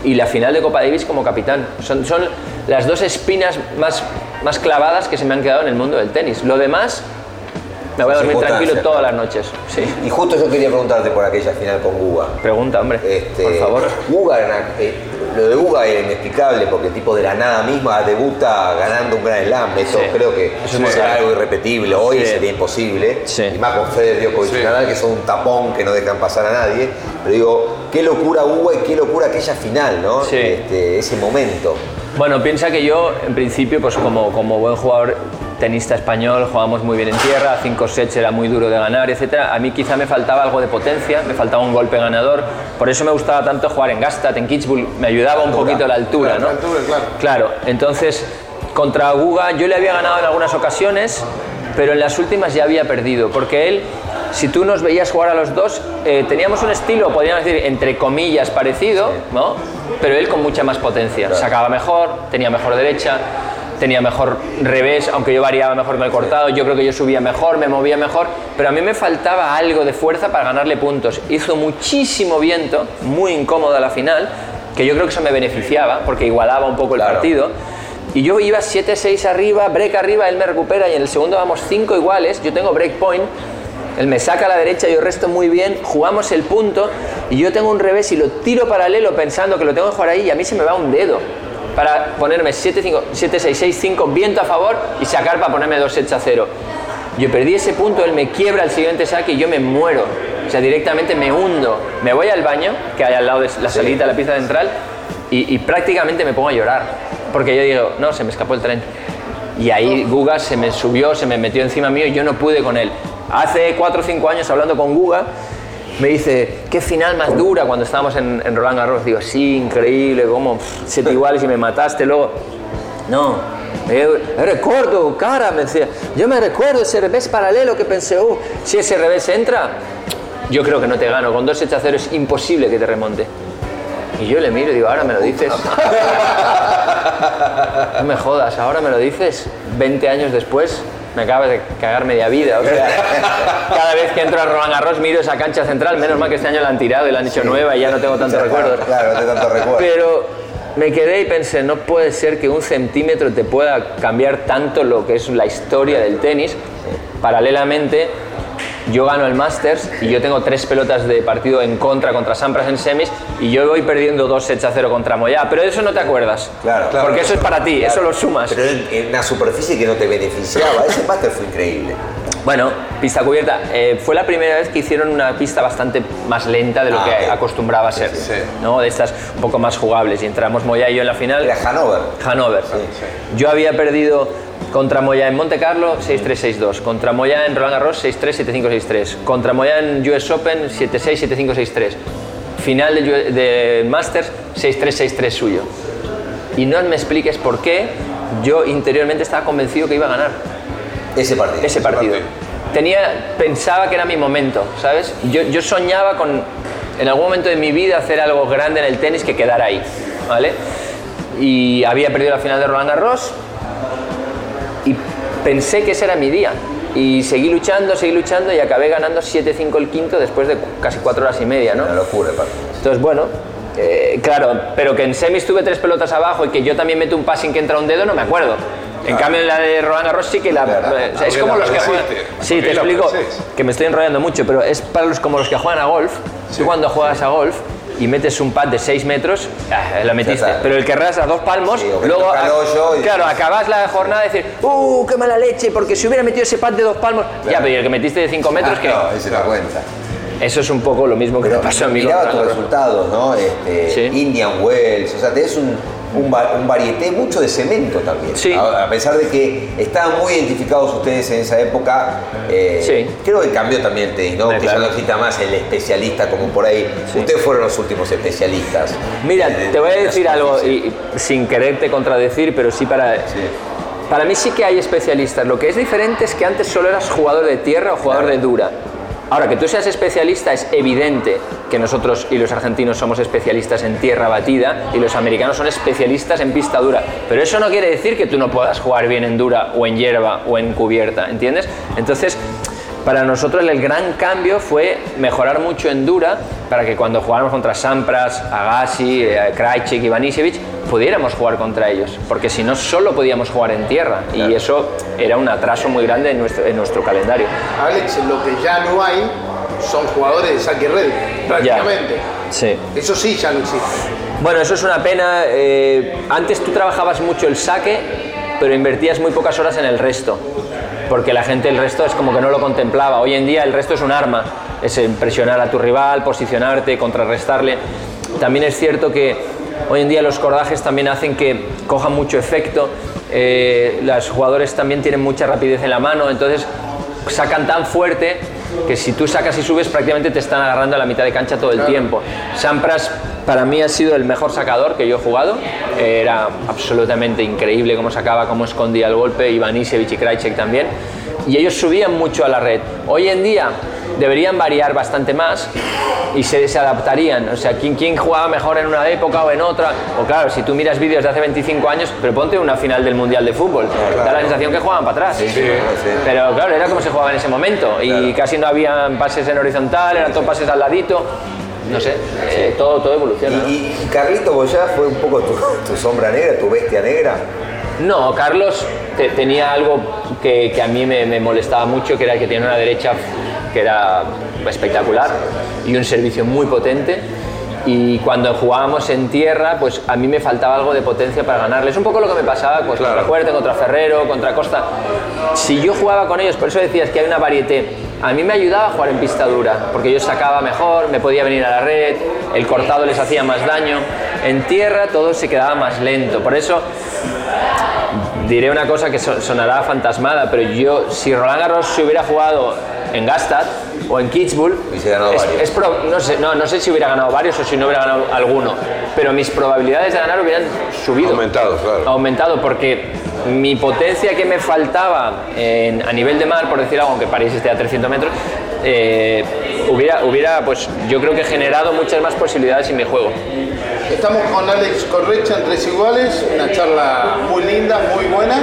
Y la final de Copa Davis como capitán. Son, son las dos espinas más, más clavadas que se me han quedado en el mundo del tenis. Lo demás, me voy a dormir tranquilo todas las noches. Sí. Y justo yo quería preguntarte por aquella final con Guga. Pregunta, hombre. Este, por favor. Guga, eh, lo de Guga era inexplicable porque el tipo de la nada misma debuta ganando un gran slam. Esto Sí. creo que Eso es será algo irrepetible. Hoy Sí. sería imposible. Sí. Y más con Federer, Djokovic y Sí. Nadal, que son un tapón que no dejan pasar a nadie. Pero digo, qué locura Guga y qué locura aquella final, ¿no? Sí. Este, ese momento. Bueno, piensa que yo, en principio, pues como, como buen jugador tenista español, jugábamos muy bien en tierra, cinco sets era muy duro de ganar, etcétera. A mí quizá me faltaba algo de potencia, me faltaba un golpe ganador. Por eso me gustaba tanto jugar en Gastad, en Kitzbühel, me ayudaba un poquito la altura, ¿no? la altura, claro. Claro, entonces contra Guga yo le había ganado en algunas ocasiones, pero en las últimas ya había perdido, porque él, si tú nos veías jugar a los dos, eh, teníamos un estilo, podríamos decir, entre comillas, parecido, ¿no? Pero él con mucha más potencia, sacaba mejor, tenía mejor derecha, tenía mejor revés, aunque yo variaba mejor con el cortado, yo creo que yo subía mejor, me movía mejor, pero a mí me faltaba algo de fuerza para ganarle puntos. Hizo muchísimo viento, muy incómoda la final, que yo creo que eso me beneficiaba, porque igualaba un poco el Claro. partido. Y yo iba 7-6 arriba, break arriba, él me recupera y en el segundo vamos 5 iguales, yo tengo break point, él me saca a la derecha, yo resto muy bien, jugamos el punto y yo tengo un revés y lo tiro paralelo pensando que lo tengo que jugar ahí y a mí se me va un dedo para ponerme 7-5, 7-6-6-5, viento a favor y sacar para ponerme 2 sets a 0. Yo perdí ese punto, él me quiebra el siguiente saque y yo me muero. O sea, directamente me hundo. Me voy al baño, que hay al lado de la salida de la pista central, y, y prácticamente me pongo a llorar. Porque yo digo, no, se me escapó el tren. Y ahí Guga se me subió, se me metió encima mío y yo no pude con él. Hace 4 o 5 años hablando con Guga, me dice, qué final más dura cuando estábamos en, en Roland Garros. Digo, sí, increíble, cómo pff, siete iguales y me mataste luego. No, yo, recuerdo, cara, me decía, yo me recuerdo ese revés paralelo que pensé, uh, si ese revés entra, yo creo que no te gano. Con dos sets a cero es imposible que te remonte. Y yo le miro y digo, ahora me lo dices. No me jodas, ahora me lo dices. 20 años después, me acabas de cagar media vida. O sea, cada vez que entro a Roland Garros miro esa cancha central. Menos mal que este año la han tirado y la han hecho nueva y ya no tengo tantos recuerdos. Claro, no te tanto recuerdo. Pero me quedé y pensé, no puede ser que un centímetro te pueda cambiar tanto lo que es la historia del tenis. Paralelamente, yo gano el Masters y yo tengo tres pelotas de partido en contra contra Sampras en semis y yo voy perdiendo dos sets a cero contra Moya. Pero de eso no te acuerdas. Claro. Claro. Porque eso es para ti, eso lo sumas. Pero en, una superficie que no te beneficiaba. Ese máster fue increíble. Bueno, pista cubierta. Eh, fue la primera vez que hicieron una pista bastante más lenta de lo Ah, que ok. acostumbraba a ser. sí. ¿no? De estas un poco más jugables. Y entramos Moya y yo en la final. Era Hanover. Hanover. Yo había perdido contra Moya en Monte Carlo 6-3-6-2, contra Moya en Roland Garros 6-3-7-5-6-3, contra Moya en US Open 7-6-7-5-6-3, final de, de Masters 6-3-6-3 suyo. Y no me expliques por qué yo interiormente estaba convencido que iba a ganar Ese partido. ese partido. Tenía, pensaba que era mi momento, ¿sabes? Yo, yo soñaba con, en algún momento de mi vida, hacer algo grande en el tenis que quedara ahí, ¿vale? Y había perdido la final de Roland Garros y pensé que ese era mi día. Y seguí luchando, seguí luchando y acabé ganando 7-5 el quinto después de casi cuatro horas y media, ¿no? Una locura partido. Entonces, bueno, eh, claro, pero que en semis tuve tres pelotas abajo y que yo también meto un passing que entra un dedo, no me acuerdo. En cambio, en la de Roland Garros sí que la. Claro. eh, o sea, es Porque como los que juegan. Sí, te explico que me estoy enrollando mucho, pero es para los como los que juegan a golf. Tú cuando juegas a golf y metes un pad de 6 metros, ah, la metiste. Pero el que a dos palmos, Sí, luego. y- Claro, acabas la jornada y decir, ¡uh, qué mala leche! Porque si hubiera metido ese pad de dos palmos. Ya, pero y el que metiste de 5 metros, Ah, que. no, ese no cuenta. Eso es un poco lo mismo que me pasó a mí. Miraba tus resultados, ¿no? Este, Sí. Indian Wells, o sea, tenés un, un, un varieté mucho de cemento también. Sí. A, a pesar de que estaban muy identificados ustedes en esa época, eh, Sí. creo que cambió también el tenis, ¿no? Que claro. ya no exista más el especialista como por ahí. Sí. Ustedes fueron los últimos especialistas. Mira, de- te voy a decir algo, y, sin quererte contradecir, pero sí para... Para mí sí que hay especialistas. Lo que es diferente es que antes solo eras jugador de tierra o jugador de dura. Ahora, que tú seas especialista es evidente que nosotros y los argentinos somos especialistas en tierra batida y los americanos son especialistas en pista dura. Pero eso no quiere decir que tú no puedas jugar bien en dura o en hierba o en cubierta, ¿entiendes? Entonces, para nosotros el gran cambio fue mejorar mucho en dura para que cuando jugáramos contra Sampras, Agassi, eh, Krajcik, Ivanisevic, pudiéramos jugar contra ellos, porque si no solo podíamos jugar en tierra y eso era un atraso muy grande en nuestro, en nuestro calendario. Alex, lo que ya no hay son jugadores de saque red, prácticamente. Sí. Eso sí ya no existe. Bueno, eso es una pena. eh, antes tú trabajabas mucho el saque, pero invertías muy pocas horas en el resto, porque la gente el resto es como que no lo contemplaba. Hoy en día el resto es un arma, es presionar a tu rival, posicionarte, contrarrestarle. También es cierto que hoy en día los cordajes también hacen que cojan mucho efecto. eh, los jugadores también tienen mucha rapidez en la mano, entonces sacan tan fuerte que si tú sacas y subes prácticamente te están agarrando a la mitad de cancha todo el tiempo. Sampras para mí ha sido el mejor sacador que yo he jugado. Era absolutamente increíble cómo sacaba, cómo escondía el golpe, Ivanisevic y Krajcik también. Y ellos subían mucho a la red. Hoy en día deberían variar bastante más y se, se adaptarían. O sea, ¿quién, quién jugaba mejor en una época o en otra? O claro, si tú miras vídeos de hace 25 años, pero ponte una final del Mundial de Fútbol. Da la sensación que jugaban para atrás. Pero claro, era como se jugaba en ese momento. Y casi no habían pases en horizontal, eran todos pases al ladito. No sé, eh, todo, todo evoluciona. ¿no? Y, y Carlito Boyá fue un poco tu, tu sombra negra, tu bestia negra. No, Carlos te- tenía algo que, que a mí me, me molestaba mucho, que era que tenía una derecha que era espectacular y un servicio muy potente. Y cuando jugábamos en tierra, pues a mí me faltaba algo de potencia para ganarle. Es un poco lo que me pasaba pues, contra Fuerte, contra Ferrero, contra Costa. Si yo jugaba con ellos, por eso decías que hay una varieté, a mí me ayudaba a jugar en pista dura, porque yo sacaba mejor, me podía venir a la red, el cortado les hacía más daño. En tierra todo se quedaba más lento. Por eso diré una cosa que so- sonará fantasmada, pero yo, si Roland Garros se hubiera jugado en Gastad o en Kitzbühel, ganado es- varios. es pro- no, sé, no, no sé si hubiera ganado varios o si no hubiera ganado alguno, pero mis probabilidades de ganar hubieran subido. Aumentado, claro. Aumentado, porque mi potencia que me faltaba en- a nivel de mar, por decir algo, aunque París esté a 300 metros, eh, hubiera, hubiera, pues yo creo que generado muchas más posibilidades en mi juego. Estamos con Alex Correcha en Tres Iguales, una charla muy linda, muy buena.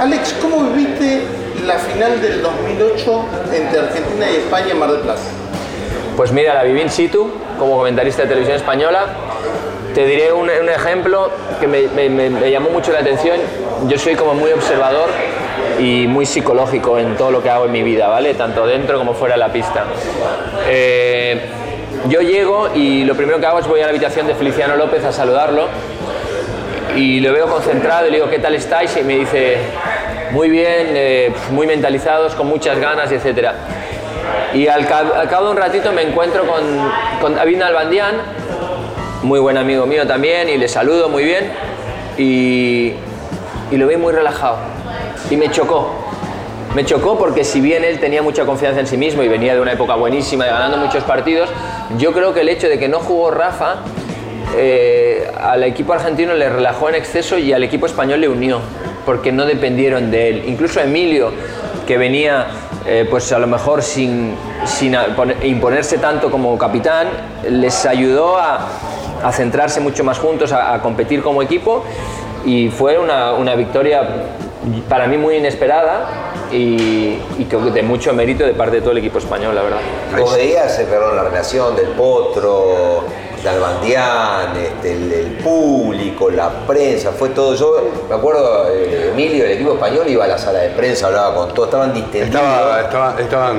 Alex, ¿cómo viviste la final del 2008 entre Argentina y España en Mar del Plata? Pues mira, la viví in situ como comentarista de televisión española Te diré un, ejemplo que me llamó mucho la atención. Yo soy como muy observador y muy psicológico en todo lo que hago en mi vida, ¿vale? Tanto dentro como fuera de la pista. Eh, yo llego y lo primero que hago es voy a la habitación de Feliciano López a saludarlo y lo veo concentrado y le digo, ¿qué tal estáis? Y me dice, muy bien, eh, muy mentalizados, con muchas ganas, etc. Y al, al cabo de un ratito me encuentro con, con David Nalbandián, muy buen amigo mío también, y le saludo muy bien, y, lo veo muy relajado. Y me chocó. Me chocó porque si bien él tenía mucha confianza en sí mismo y venía de una época buenísima y ganando muchos partidos, yo creo que el hecho de que no jugó Rafa eh, al equipo argentino le relajó en exceso y al equipo español le unió, porque no dependieron de él. Incluso Emilio, que venía eh, pues a lo mejor sin, sin imponerse tanto como capitán, les ayudó a, a centrarse mucho más juntos, a, a competir como equipo y fue una, una victoria para mí muy inesperada y, y creo que de mucho mérito de parte de todo el equipo español, la verdad. Vos veías, perdón, la relación del Potro, Dalbandián, este, el, el público, la prensa, fue todo. Yo me acuerdo, eh, Emilio, el equipo español, iba a la sala de prensa, hablaba con todos, estaban distendidos. Estaba, estaba- estaban,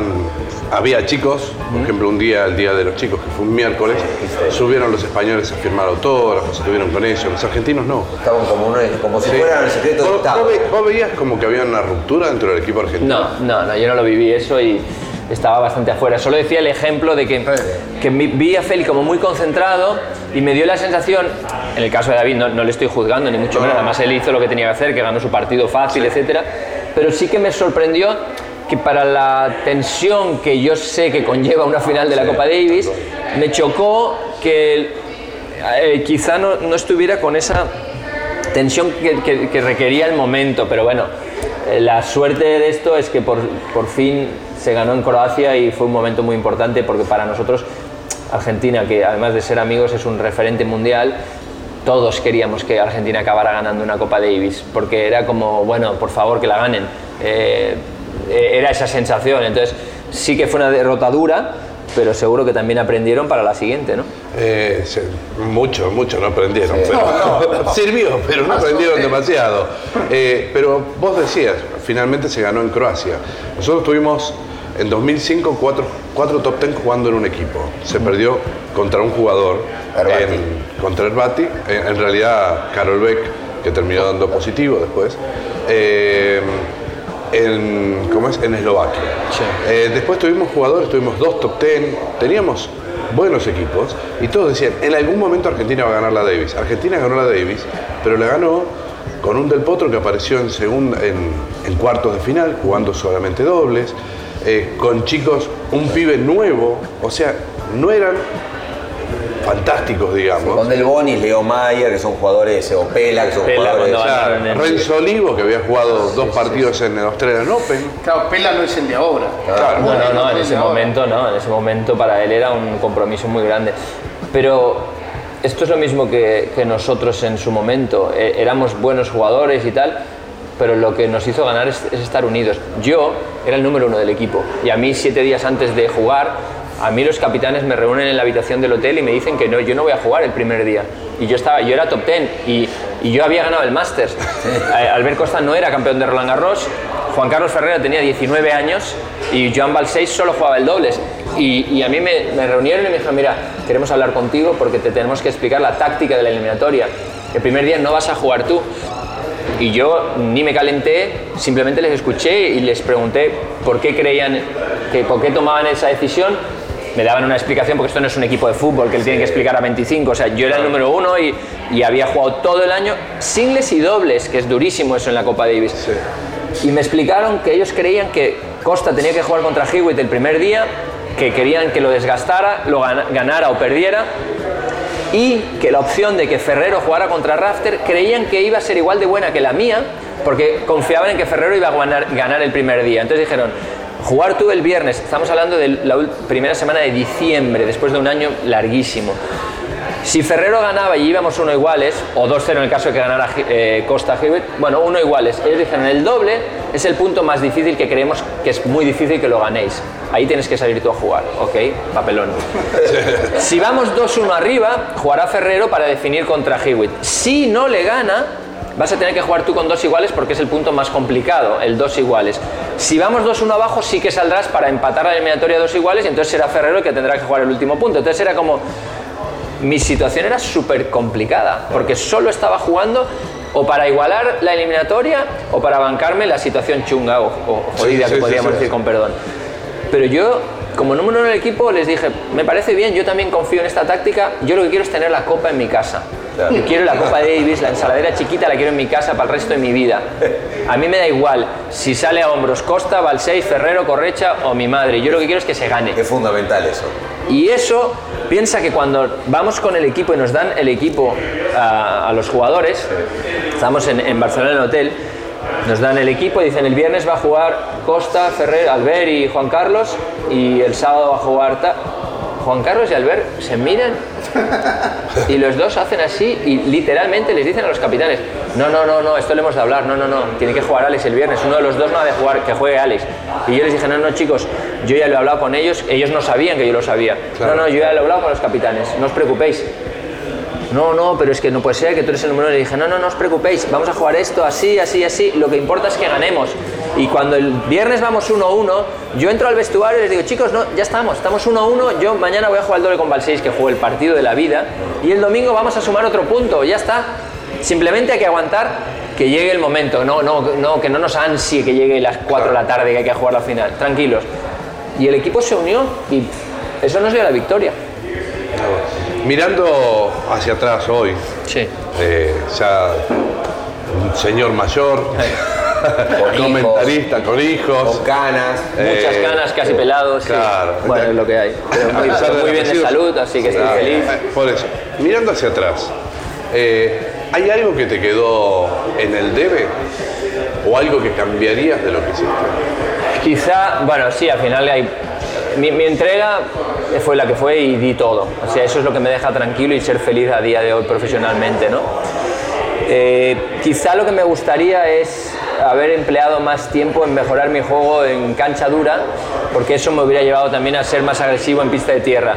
había chicos, por ejemplo, un día, el día de los chicos, que fue un miércoles, subieron los españoles a firmar autógrafos, estuvieron con ellos, los argentinos no. Estaban como, uno- como si Sí. fueran el secreto de ¿Vos, Estado. vos veías como que había una ruptura dentro del equipo argentino? No, no, no, yo no lo viví eso y estaba bastante afuera. Solo decía el ejemplo de que, que vi a Feli como muy concentrado y me dio la sensación, en el caso de David no, no le estoy juzgando ni mucho menos, además él hizo lo que tenía que hacer, que ganó su partido fácil, etcétera, pero sí que me sorprendió que para la tensión que yo sé que conlleva una final de la Copa Davis, me chocó que eh, quizá no, no estuviera con esa tensión que, que- que requería el momento, pero bueno, eh, la suerte de esto es que por, por fin se ganó en Croacia y fue un momento muy importante porque para nosotros Argentina, que además de ser amigos es un referente mundial, todos queríamos que Argentina acabara ganando una Copa Davis, porque era como, bueno, por favor que la ganen. Eh, eh, era esa sensación, entonces sí que fue una derrota dura, pero seguro que también aprendieron para la siguiente, ¿no? Eh, se- mucho, mucho no aprendieron. pero- sirvió, pero no aprendieron demasiado. Eh, pero vos decías, finalmente se ganó en Croacia. Nosotros tuvimos en 2005 cuatro, cuatro top ten jugando en un equipo. Se perdió contra un jugador, en- contra Herbati. En, en realidad, Carol Beck, que terminó dando positivo después. eh, en, ¿cómo es? en Eslovaquia. Eh, después tuvimos jugadores, tuvimos dos top ten, teníamos buenos equipos y todos decían, en algún momento Argentina va a ganar la Davis. Argentina ganó la Davis, pero la ganó con un Del Potro que apareció en, segunda, en, en cuartos de final, jugando solamente dobles, eh, con chicos, un pibe nuevo, o sea, no eran fantásticos, digamos. Con Del Bonis, Leo Mayer, que son jugadores, o Pela, que son Pela, jugadores. Claro, Renzo Olivo, que había jugado dos partidos en el Australian Open. Claro, Pela no es el de ahora. Claro. No, no, no, en ese momento no, en ese momento para él era un compromiso muy grande. Pero esto es lo mismo que, que nosotros en su momento, Eh, éramos buenos jugadores y tal, pero lo que nos hizo ganar es, es estar unidos. Yo era el número uno del equipo y a mí siete días antes de jugar, a mí los capitanes me reúnen en la habitación del hotel y me dicen que no, yo no voy a jugar el primer día. Y yo estaba, yo era top ten y, y yo había ganado el Masters. Eh, Albert Costa no era campeón de Roland Garros, Juan Carlos Ferrera tenía 19 años y Joan Balseis solo jugaba el dobles. Y, y a mí me, me reunieron y me dijeron, mira, queremos hablar contigo porque te tenemos que explicar la táctica de la eliminatoria. El primer día no vas a jugar tú. Y yo ni me calenté, simplemente les escuché y les pregunté por qué creían, que, por qué tomaban esa decisión. Me daban una explicación porque esto no es un equipo de fútbol que le tienen que explicar a 25. O sea, yo era el número uno y, y había jugado todo el año singles y dobles, que es durísimo eso en la Copa Davis. Y me explicaron que ellos creían que Costa tenía que jugar contra Hewitt el primer día, que querían que lo desgastara, lo gana- ganara o perdiera, y que la opción de que Ferrero jugara contra Rafter creían que iba a ser igual de buena que la mía, porque confiaban en que Ferrero iba a ganar, el primer día. Entonces dijeron, jugar tú el viernes, estamos hablando de la primera semana de diciembre, después de un año larguísimo. Si Ferrero ganaba y íbamos uno iguales, o 2-0 en el caso de que ganara eh, Costa Hewitt, bueno, uno iguales. Ellos dijeron, el doble es el punto más difícil que creemos que es muy difícil que lo ganéis. Ahí tienes que salir tú a jugar, ¿ok? Papelón. si vamos 2-1 arriba, jugará Ferrero para definir contra Hewitt. Si no le gana, vas a tener que jugar tú con dos iguales porque es el punto más complicado, el dos iguales. Si vamos 2-1 abajo, sí que saldrás para empatar la eliminatoria dos iguales y entonces será Ferrero el que tendrá que jugar el último punto. Entonces era como mi situación era súper complicada, porque solo estaba jugando o para igualar la eliminatoria o para bancarme la situación chunga o, o jodida, Sí, sí, que podríamos sí. decir con perdón. Pero yo, como número uno del equipo, les dije, me parece bien, yo también confío en esta táctica, yo lo que quiero es tener la copa en mi casa. Claro. Yo quiero la Copa Davis, la ensaladera chiquita la quiero en mi casa para el resto de mi vida. A mí me da igual si sale a hombros Costa, Balseis, Ferrero, Correcha o mi madre. Yo lo que quiero es que se gane. Es fundamental eso. Y eso, piensa que cuando vamos con el equipo y nos dan el equipo a, a los jugadores, estamos en, en Barcelona en el hotel, nos dan el equipo y dicen el viernes va a jugar Costa, Ferrer, Albert y Juan Carlos y el sábado va a jugar ta- Juan Carlos y Albert se miran y los dos hacen así y literalmente les dicen a los capitanes, no, no, no, no, esto le hemos de hablar, no, no, no, tiene que jugar Alex el viernes, uno de los dos no ha de jugar, que juegue Alex. Y yo les dije, no, no, chicos, yo ya lo he hablado con ellos, ellos no sabían que yo lo sabía. Claro. No, no, yo ya lo he hablado con los capitanes, no os preocupéis. No, no, pero es que no puede ser que tú eres el número uno. Le dije, no, no, no os preocupéis, vamos a jugar esto así, así, así. Lo que importa es que ganemos. Y cuando el viernes vamos 1-1, yo entro al vestuario y les digo, chicos, no, ya estamos, estamos 1-1. Yo mañana voy a jugar el doble con Balseis, que juego el partido de la vida. Y el domingo vamos a sumar otro punto, ya está. Simplemente hay que aguantar que llegue el momento, no, no, no, que no nos ansie que llegue las 4 de la tarde que hay que jugar la final. Tranquilos. Y el equipo se unió y eso nos dio la victoria. Mirando hacia atrás hoy, Sí. eh, ya un señor mayor, Con comentarista con hijos. Con canas. Muchas Eh, ganas, casi pelados. sí. claro. Bueno, es lo que hay. Pero muy, bien de salud, así que estoy Claro. feliz. Eh, Por eso, mirando hacia atrás, eh, ¿hay algo que te quedó en el debe? ¿O algo que cambiarías de lo que hiciste? Quizá, bueno, sí, al final hay. Mi, entrega fue la que fue y di todo. O sea, eso es lo que me deja tranquilo y ser feliz a día de hoy profesionalmente, ¿no? Eh, quizá lo que me gustaría es haber empleado más tiempo en mejorar mi juego en cancha dura, porque eso me hubiera llevado también a ser más agresivo en pista de tierra.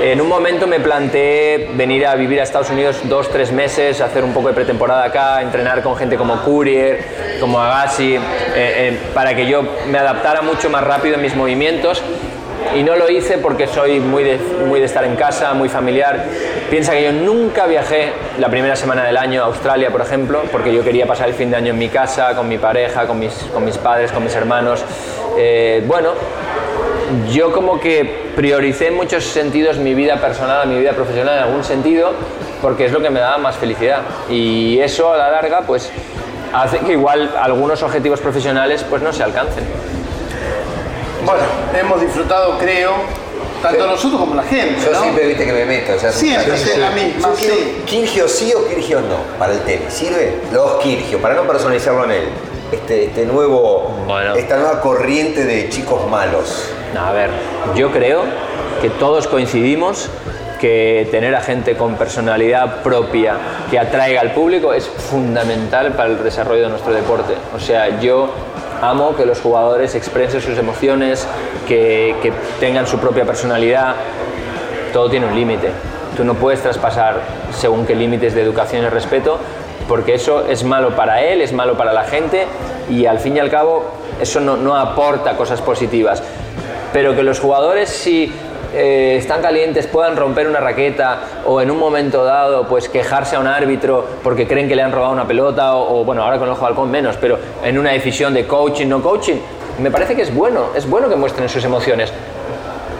En un momento me planteé venir a vivir a Estados Unidos dos, tres meses, hacer un poco de pretemporada acá, entrenar con gente como Courier, como Agassi, eh, eh, para que yo me adaptara mucho más rápido en mis movimientos. Y no lo hice porque soy muy de, muy de estar en casa, muy familiar. Piensa que yo nunca viajé la primera semana del año a Australia, por ejemplo, porque yo quería pasar el fin de año en mi casa, con mi pareja, con mis, con mis padres, con mis hermanos. Eh, bueno, yo como que prioricé en muchos sentidos mi vida personal, mi vida profesional en algún sentido, porque es lo que me daba más felicidad. Y eso a la larga, pues, hace que igual algunos objetivos profesionales pues no se alcancen. Bueno, hemos disfrutado, creo, tanto nosotros como la gente. Yo ¿no? siempre viste que me meto. O sea, Siempre, sí, la misma, sí. Kirgio sí o Kirgio no para el tenis. ¿Sirve? Los Kirgio, para no personalizarlo en él. Este, este nuevo, Bueno. esta nueva corriente de chicos malos. A ver, yo creo que todos coincidimos que tener a gente con personalidad propia que atraiga al público es fundamental para el desarrollo de nuestro deporte. O sea, yo amo que los jugadores expresen sus emociones, que, tengan su propia personalidad. Todo tiene un límite. Tú no puedes traspasar según qué límites de educación y respeto, porque eso es malo para él, es malo para la gente y al fin y al cabo eso no, no aporta cosas positivas. Pero que los jugadores si eh, están calientes puedan romper una raqueta o en un momento dado pues quejarse a un árbitro porque creen que le han robado una pelota o, bueno ahora con el ojo de halcón menos pero en una decisión de coaching no coaching me parece que es bueno es bueno que muestren sus emociones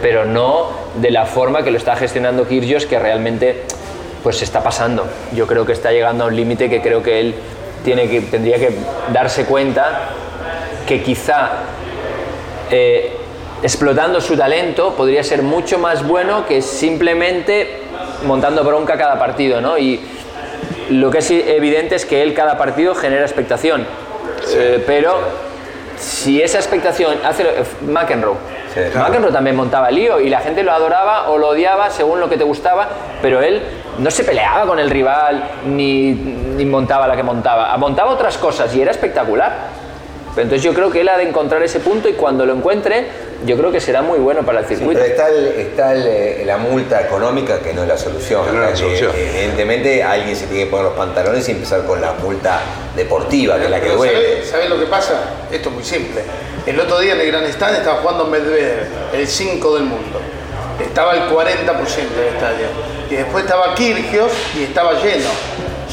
pero no de la forma que lo está gestionando Kyrgios, que realmente pues se está pasando. Yo creo que está llegando a un límite que creo que él tiene que, tendría que darse cuenta que quizá eh, explotando su talento podría ser mucho más bueno que simplemente montando bronca cada partido, ¿no? Y lo que es evidente es que él cada partido genera expectación, Eh, pero si esa expectación hace eh, McEnroe, Sí. McEnroe también montaba lío y la gente lo adoraba o lo odiaba según lo que te gustaba, pero él no se peleaba con el rival ni, ni montaba la que montaba, montaba otras cosas y era espectacular. Pero entonces yo creo que él ha de encontrar ese punto y cuando lo encuentre, yo creo que será muy bueno para el Sí, circuito. pero está, el- está el, eh, la multa económica que no es la solución. Que no es la Eh, solución. Evidentemente alguien se tiene que poner los pantalones y empezar con la multa deportiva, que es la que duele. ¿sabe- ¿sabe lo que pasa? Esto es muy simple. El otro día en el Gran Stand estaba jugando Medvedev, el 5 del mundo. Estaba el 40% del estadio. Y después estaba Kirgios y estaba lleno.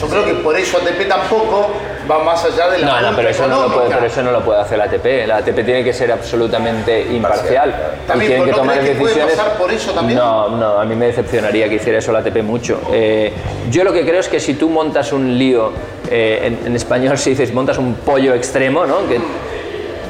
Yo creo que por eso ATP tampoco va más allá de la No, no, pero eso no, lo puede, pero eso no lo puede hacer la ATP. La ATP tiene que ser absolutamente imparcial. También, tienen que ¿no tomar crees que puede decisiones. pasar por eso también? No, no, a mí me decepcionaría que hiciera eso la ATP mucho. Eh, yo lo que creo es que si tú montas un lío, eh, en, en español se dice, montas un pollo extremo, ¿no? Que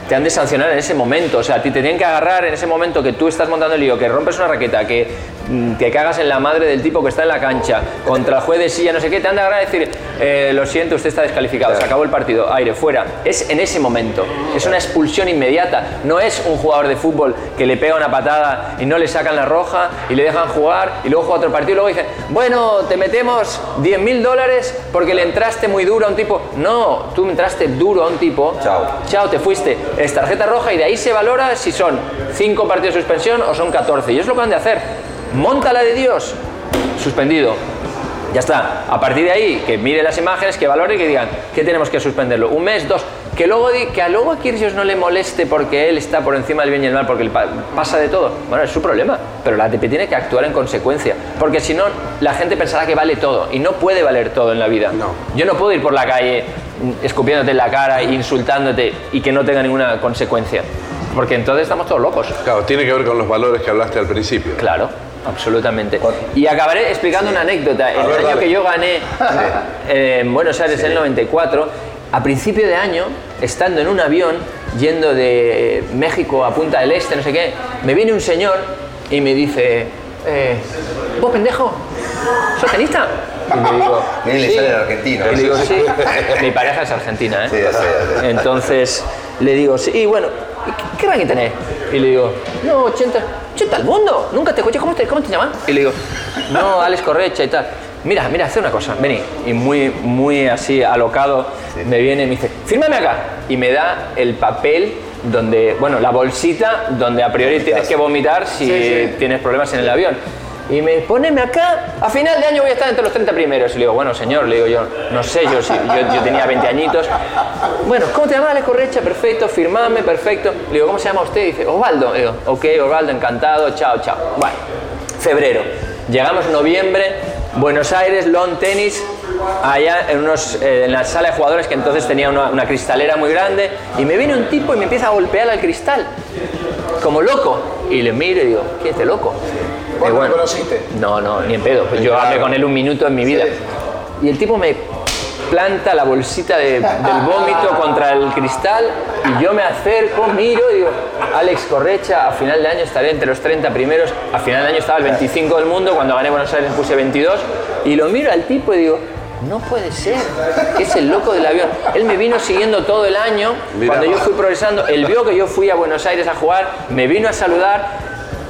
te han de sancionar en ese momento. O sea, a ti te tienen que agarrar en ese momento que tú estás montando el lío, que rompes una raqueta, que mm, te cagas en la madre del tipo que está en la cancha, contra el juez de silla, no sé qué, te han de agarrar y decir, eh, lo siento, usted está descalificado, se acabó el partido, aire, fuera. Es en ese momento. Es una expulsión inmediata. No es un jugador de fútbol que le pega una patada y no le sacan la roja y le dejan jugar y luego juega otro partido y luego dicen, bueno, te metemos 10 mil dólares porque le entraste muy duro a un tipo. No, tú entraste duro a un tipo. Chao. Chao, te fuiste. Es tarjeta roja y de ahí se valora si son 5 partidos de suspensión o son 14. Y es lo que han de hacer. Monta la de Dios. Suspendido. Ya está. A partir de ahí, que mire las imágenes, que valore y que digan que tenemos que suspenderlo. Un mes, dos. Que luego, que a luego a Kyrgios no le moleste porque él está por encima del bien y el mal, porque pasa de todo. Bueno, es su problema. Pero la ATP tiene que actuar en consecuencia. Porque si no, la gente pensará que vale todo. Y no puede valer todo en la vida. No. Yo no puedo ir por la calle escupiéndote en la cara, insultándote y que no tenga ninguna consecuencia. Porque entonces estamos todos locos. Claro, tiene que ver con los valores que hablaste al principio. Claro, absolutamente. Y acabaré explicando una anécdota. El ver, año dale. que yo gané eh, en Buenos Aires, en el 94, a principio de año, estando en un avión, yendo de México a Punta del Este, no sé qué, me viene un señor y me dice, eh, ¿vos pendejo? ¿Sos tenista? Y le digo, le "Sí". sale en argentino. Y le digo, sí. Mi pareja es argentina, ¿eh? Sí, ya sé, ya sé. Entonces le digo, sí, y bueno, ¿y qué, qué ranking tenés? Y le digo, no, 80, 80 al mundo, nunca te escuché, ¿cómo te, cómo te llamas? Y le digo, no, Alex Correcha y tal. Mira, mira, hace una cosa, vení. Y muy, muy así alocado me viene y me dice, fírmame acá. Y me da el papel donde, bueno, la bolsita donde a priori tienes que vomitar si tienes problemas en el avión. Y me poneme acá, a final de año voy a estar entre los 30 primeros. Y le digo, bueno, señor, le digo yo, no sé, yo, yo, yo tenía 20 añitos. Bueno, ¿cómo te llamas, Alex Correcha? Perfecto, firmame, perfecto. Le digo, ¿cómo se llama usted? Y dice, Osvaldo. Le digo, ok, Osvaldo, encantado, chao, chao. Bueno, febrero. Llegamos noviembre, Buenos Aires, lawn tenis, allá en, unos, eh, en la sala de jugadores que entonces tenía una, una cristalera muy grande. Y me viene un tipo y me empieza a golpear al cristal, como loco. Y le miro y digo, ¿quién es este loco? ¿Vos Y no lo conociste? No, no, ni en pedo. Yo hablé con él un minuto en mi vida. Y el tipo me planta la bolsita de- del vómito contra el cristal y yo me acerco, miro y digo, Alex Correcha, a final de año estaré entre los 30 primeros, a final de año estaba el 25 del mundo, cuando gané Buenos Aires puse 22 y lo miro al tipo y digo, no puede ser, es el loco del avión. Él me vino siguiendo todo el año, Mira. cuando yo fui progresando, él vio que yo fui a Buenos Aires a jugar, me vino a saludar,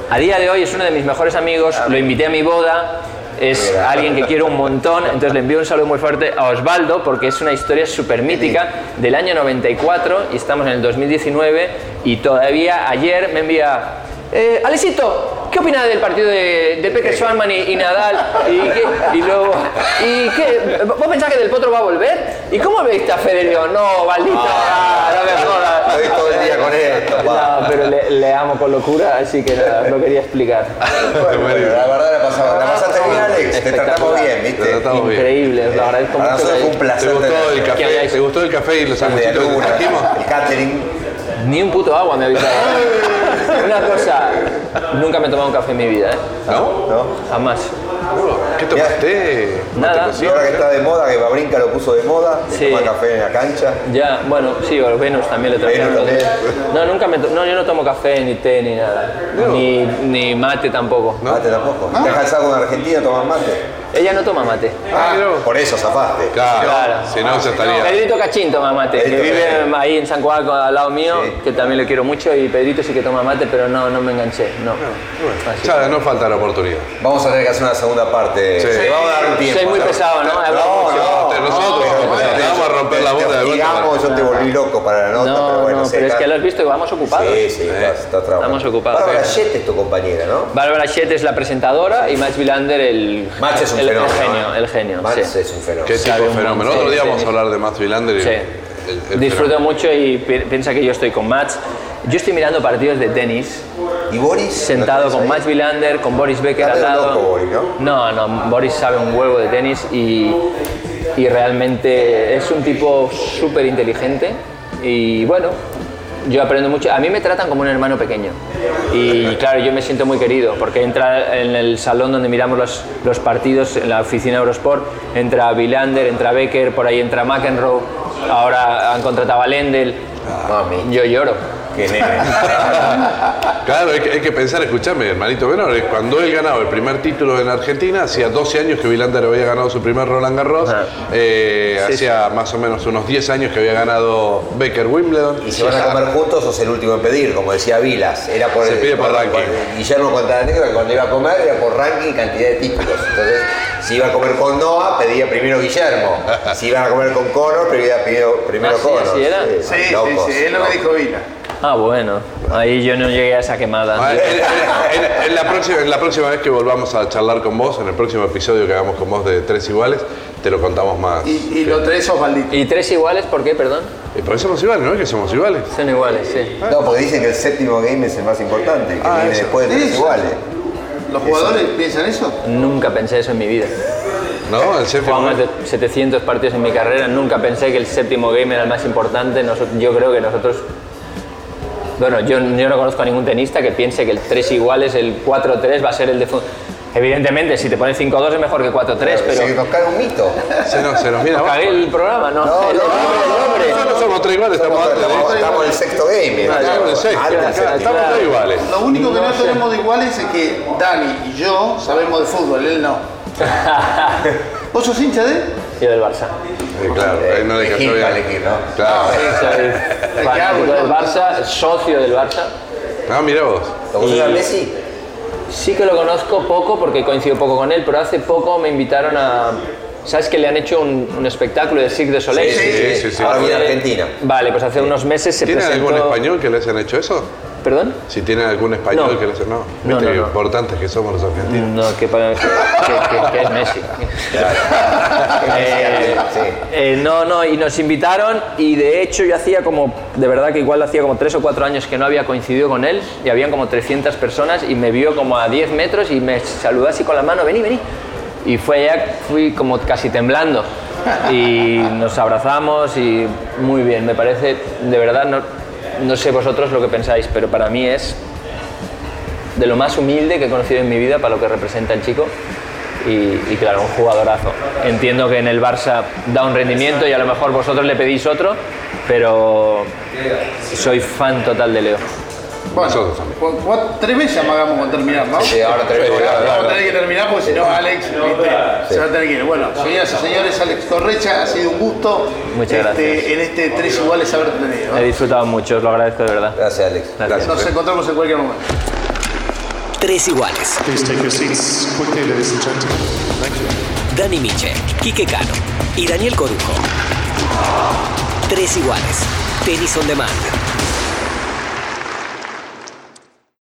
a día de hoy es uno de mis mejores amigos, lo invité a mi boda, es alguien que quiero un montón, entonces le envío un saludo muy fuerte a Osvaldo porque es una historia súper mítica del año 94 y estamos en el 2019 y todavía ayer me envía, eh, Alecito, ¿qué opinas del partido de, de Peque Schwarman y, y Nadal? ¿Y, qué? y luego, ¿y qué? ¿Vos pensás que Del Potro va a volver? ¿Y cómo veis a Federer? No, Valdito, ah, no me jodas. Estoy todo el día con pa. No, pero le, le amo con locura, así que nada, lo quería explicar. Bueno, la verdad la pasamos. La pasaste bien, Alex. Te tratamos bien, Te ¿viste? tratamos bien. Increíble, lo agradezco Para mucho. nosotros fue un ¿Te placer. gustó el café? ¿Te gustó el café y los de sanguchitos que te trajimos? el catering. Ni un puto agua me avisaron. Una cosa, nunca me he tomado un café en mi vida, ¿eh? ¿No? ¿no? Jamás. ¿Qué tomaste? Nada. ¿Mate Y ahora que está de moda, que Babrinca lo puso de moda, Sí. tomar café en la cancha. Ya, bueno, sí, o Venus también le trajeron. También. No, nunca me no, yo no tomo café, ni té, ni nada. Ni, ni mate tampoco. Mate tampoco. ¿Te has casado con Argentina, tomas mate? Ella no toma mate. Ah, vos. Por eso zafaste. Claro, Claro. si no, ya estaría. Pedrito Cachín toma mate, que vive Cachín. ahí en San Juan al lado mío, Sí. que también le quiero mucho, y Pedrito sí que toma mate, pero no, no me enganché, no. Ya que- no falta la oportunidad. Vamos a tener que hacer una segunda parte. Sí. Vamos a dar un tiempo. Soy muy pesado, ¿no? No, no, Entre nosotros, romper la bola de. Digamos, yo te volví loco para la nota, No, pero bueno, no, pero es está- que lo has visto que vamos ocupados. Sí, sí, estás, estás trabajando. Estamos ocupados. Bárbara Sí. Jett es tu compañera, ¿no? Bárbara Schett es la presentadora y Max Vilander el, Max es un el, el fenómeno. genio, ¿eh? el genio. Max sí. es un fenómeno. Qué tipo de un fenómeno. Otro día vamos a hablar de Matt Vilander y Sí. el- el Disfruto fenómeno. mucho y pi- piensa que yo estoy con Max. Yo estoy mirando partidos de tenis, ¿Y Boris? sentado ¿Lo con tenés Max Vilander, con Boris Becker Está al lado. loco, Boris, ¿no? No, no, Boris sabe un huevo de tenis y, y realmente es un tipo súper inteligente y bueno, yo aprendo mucho. A mí me tratan como un hermano pequeño y claro, yo me siento muy querido porque entra en el salón donde miramos los, los partidos, en la oficina Eurosport, entra Vilander, entra Becker, por ahí entra McEnroe, ahora han contratado a Lendl. Mami, Yo lloro. Claro, hay que, hay que pensar, escuchame, hermanito menor, cuando él ganaba el primer título en Argentina, hacía 12 años que Vilander había ganado su primer Roland Garros, eh, Sí, hacía más o menos unos 10 años que había ganado Becker Wimbledon. Y se van a comer juntos o es el último en pedir, como decía Vilas. Era por Se el- pide por ranking. Guillermo Contanegra cuando iba a comer era por ranking y cantidad de títulos. Entonces, si iba a comer con Noah, pedía primero Guillermo. Si iban a comer con Conor, pedía primero, primero Ah, sí, así era. Sí, sí, locos, sí, es lo que dijo Vila. Ah, bueno, ahí yo no llegué a esa Ah, quemada. en, en- en- en la próxima, en la próxima vez que volvamos a charlar con vos, en el próximo episodio que hagamos con vos de Tres Iguales, te lo contamos más. Y, y los tres Osvaldito. ¿Y tres iguales? ¿Por qué, perdón? Y por eso somos iguales, ¿no es que somos iguales? Son iguales, sí. No, porque dicen que el séptimo game es el más importante, que Ah, viene eso. después de tres Eso. iguales. ¿Los jugadores piensan eso? Nunca pensé eso en mi vida. ¿No? El séptimo. jugado más de 700 partidos en mi carrera, nunca pensé que el séptimo game era el más importante. Noso- yo creo que nosotros... Bueno, yo, yo no conozco a ningún tenista que piense que el 3 iguales, el 4-3 va a ser el de... Evidentemente, si te pones 5-2 es mejor que 4-3, pero... Se nos cae un mito. Se nos, se nos viene abajo. Cagué el programa, ¿no? No, no, el nombre. Nosotros somos tres iguales, estamos antes estamos- en el sexto game. Estamos en el sexto, claro, séptimo. estamos tres iguales. Lo único que no, No sé. tenemos de iguales es que Dani y yo sabemos de fútbol, él no. ¿Vos sos hincha de? Del Barça. Sí, claro, ahí no bien. para elegir, ¿no? Claro. Soy fanático del Barça, socio del Barça. Ah, mira vos. ¿Lo conoces a Messi? Sí que lo conozco poco porque coincido poco con él, pero hace poco me invitaron a... ¿Sabes que le han hecho un, un espectáculo de Cirque de Soleil? Sí, sí, sí, sí. Viene Hace- Argentina. Vale, pues hace unos meses se ¿Tiene presentó... algún español que les hayan hecho eso? ¿Perdón? Si tienen algún español No. que les. No, No, no, no. importantes que somos los argentinos. No, que, pa- que- que- que es Messi. Eh, Sí. eh, no, no, y nos invitaron y de hecho yo hacía como, de verdad que igual hacía como tres o cuatro años que no había coincidido con él y habían como 300 personas y me vio como a 10 metros y me saludó así con la mano, vení, vení. Y fue ya, fui como casi temblando y nos abrazamos y muy bien, me parece, de verdad, no, no sé vosotros lo que pensáis, pero para mí es de lo más humilde que he conocido en mi vida para lo que representa el chico. Y, claro, un jugadorazo. Entiendo que en el Barça da un rendimiento y a lo mejor vosotros le pedís otro, pero soy fan total de Leo. Bueno, Nosotros también. cu- cu- tres veces amagamos con terminar, ¿no? Sí, ahora terminamos. Vamos a tener que terminar porque si no Alex ¿viste? se va a tener que ir. Bueno, señoras y señores, Alex Correcha, ha sido un gusto Muchas este, gracias. en este tres iguales haberte tenido. He ¿eh? disfrutado mucho, os lo agradezco de verdad. Gracias, Alex. Gracias. Nos encontramos en cualquier momento. Tres iguales. Please take your seats quickly, ladies and gentlemen. Thank you. Dani Miche, Quique Cano y Daniel Corujo. Tres iguales. Tenis on demand.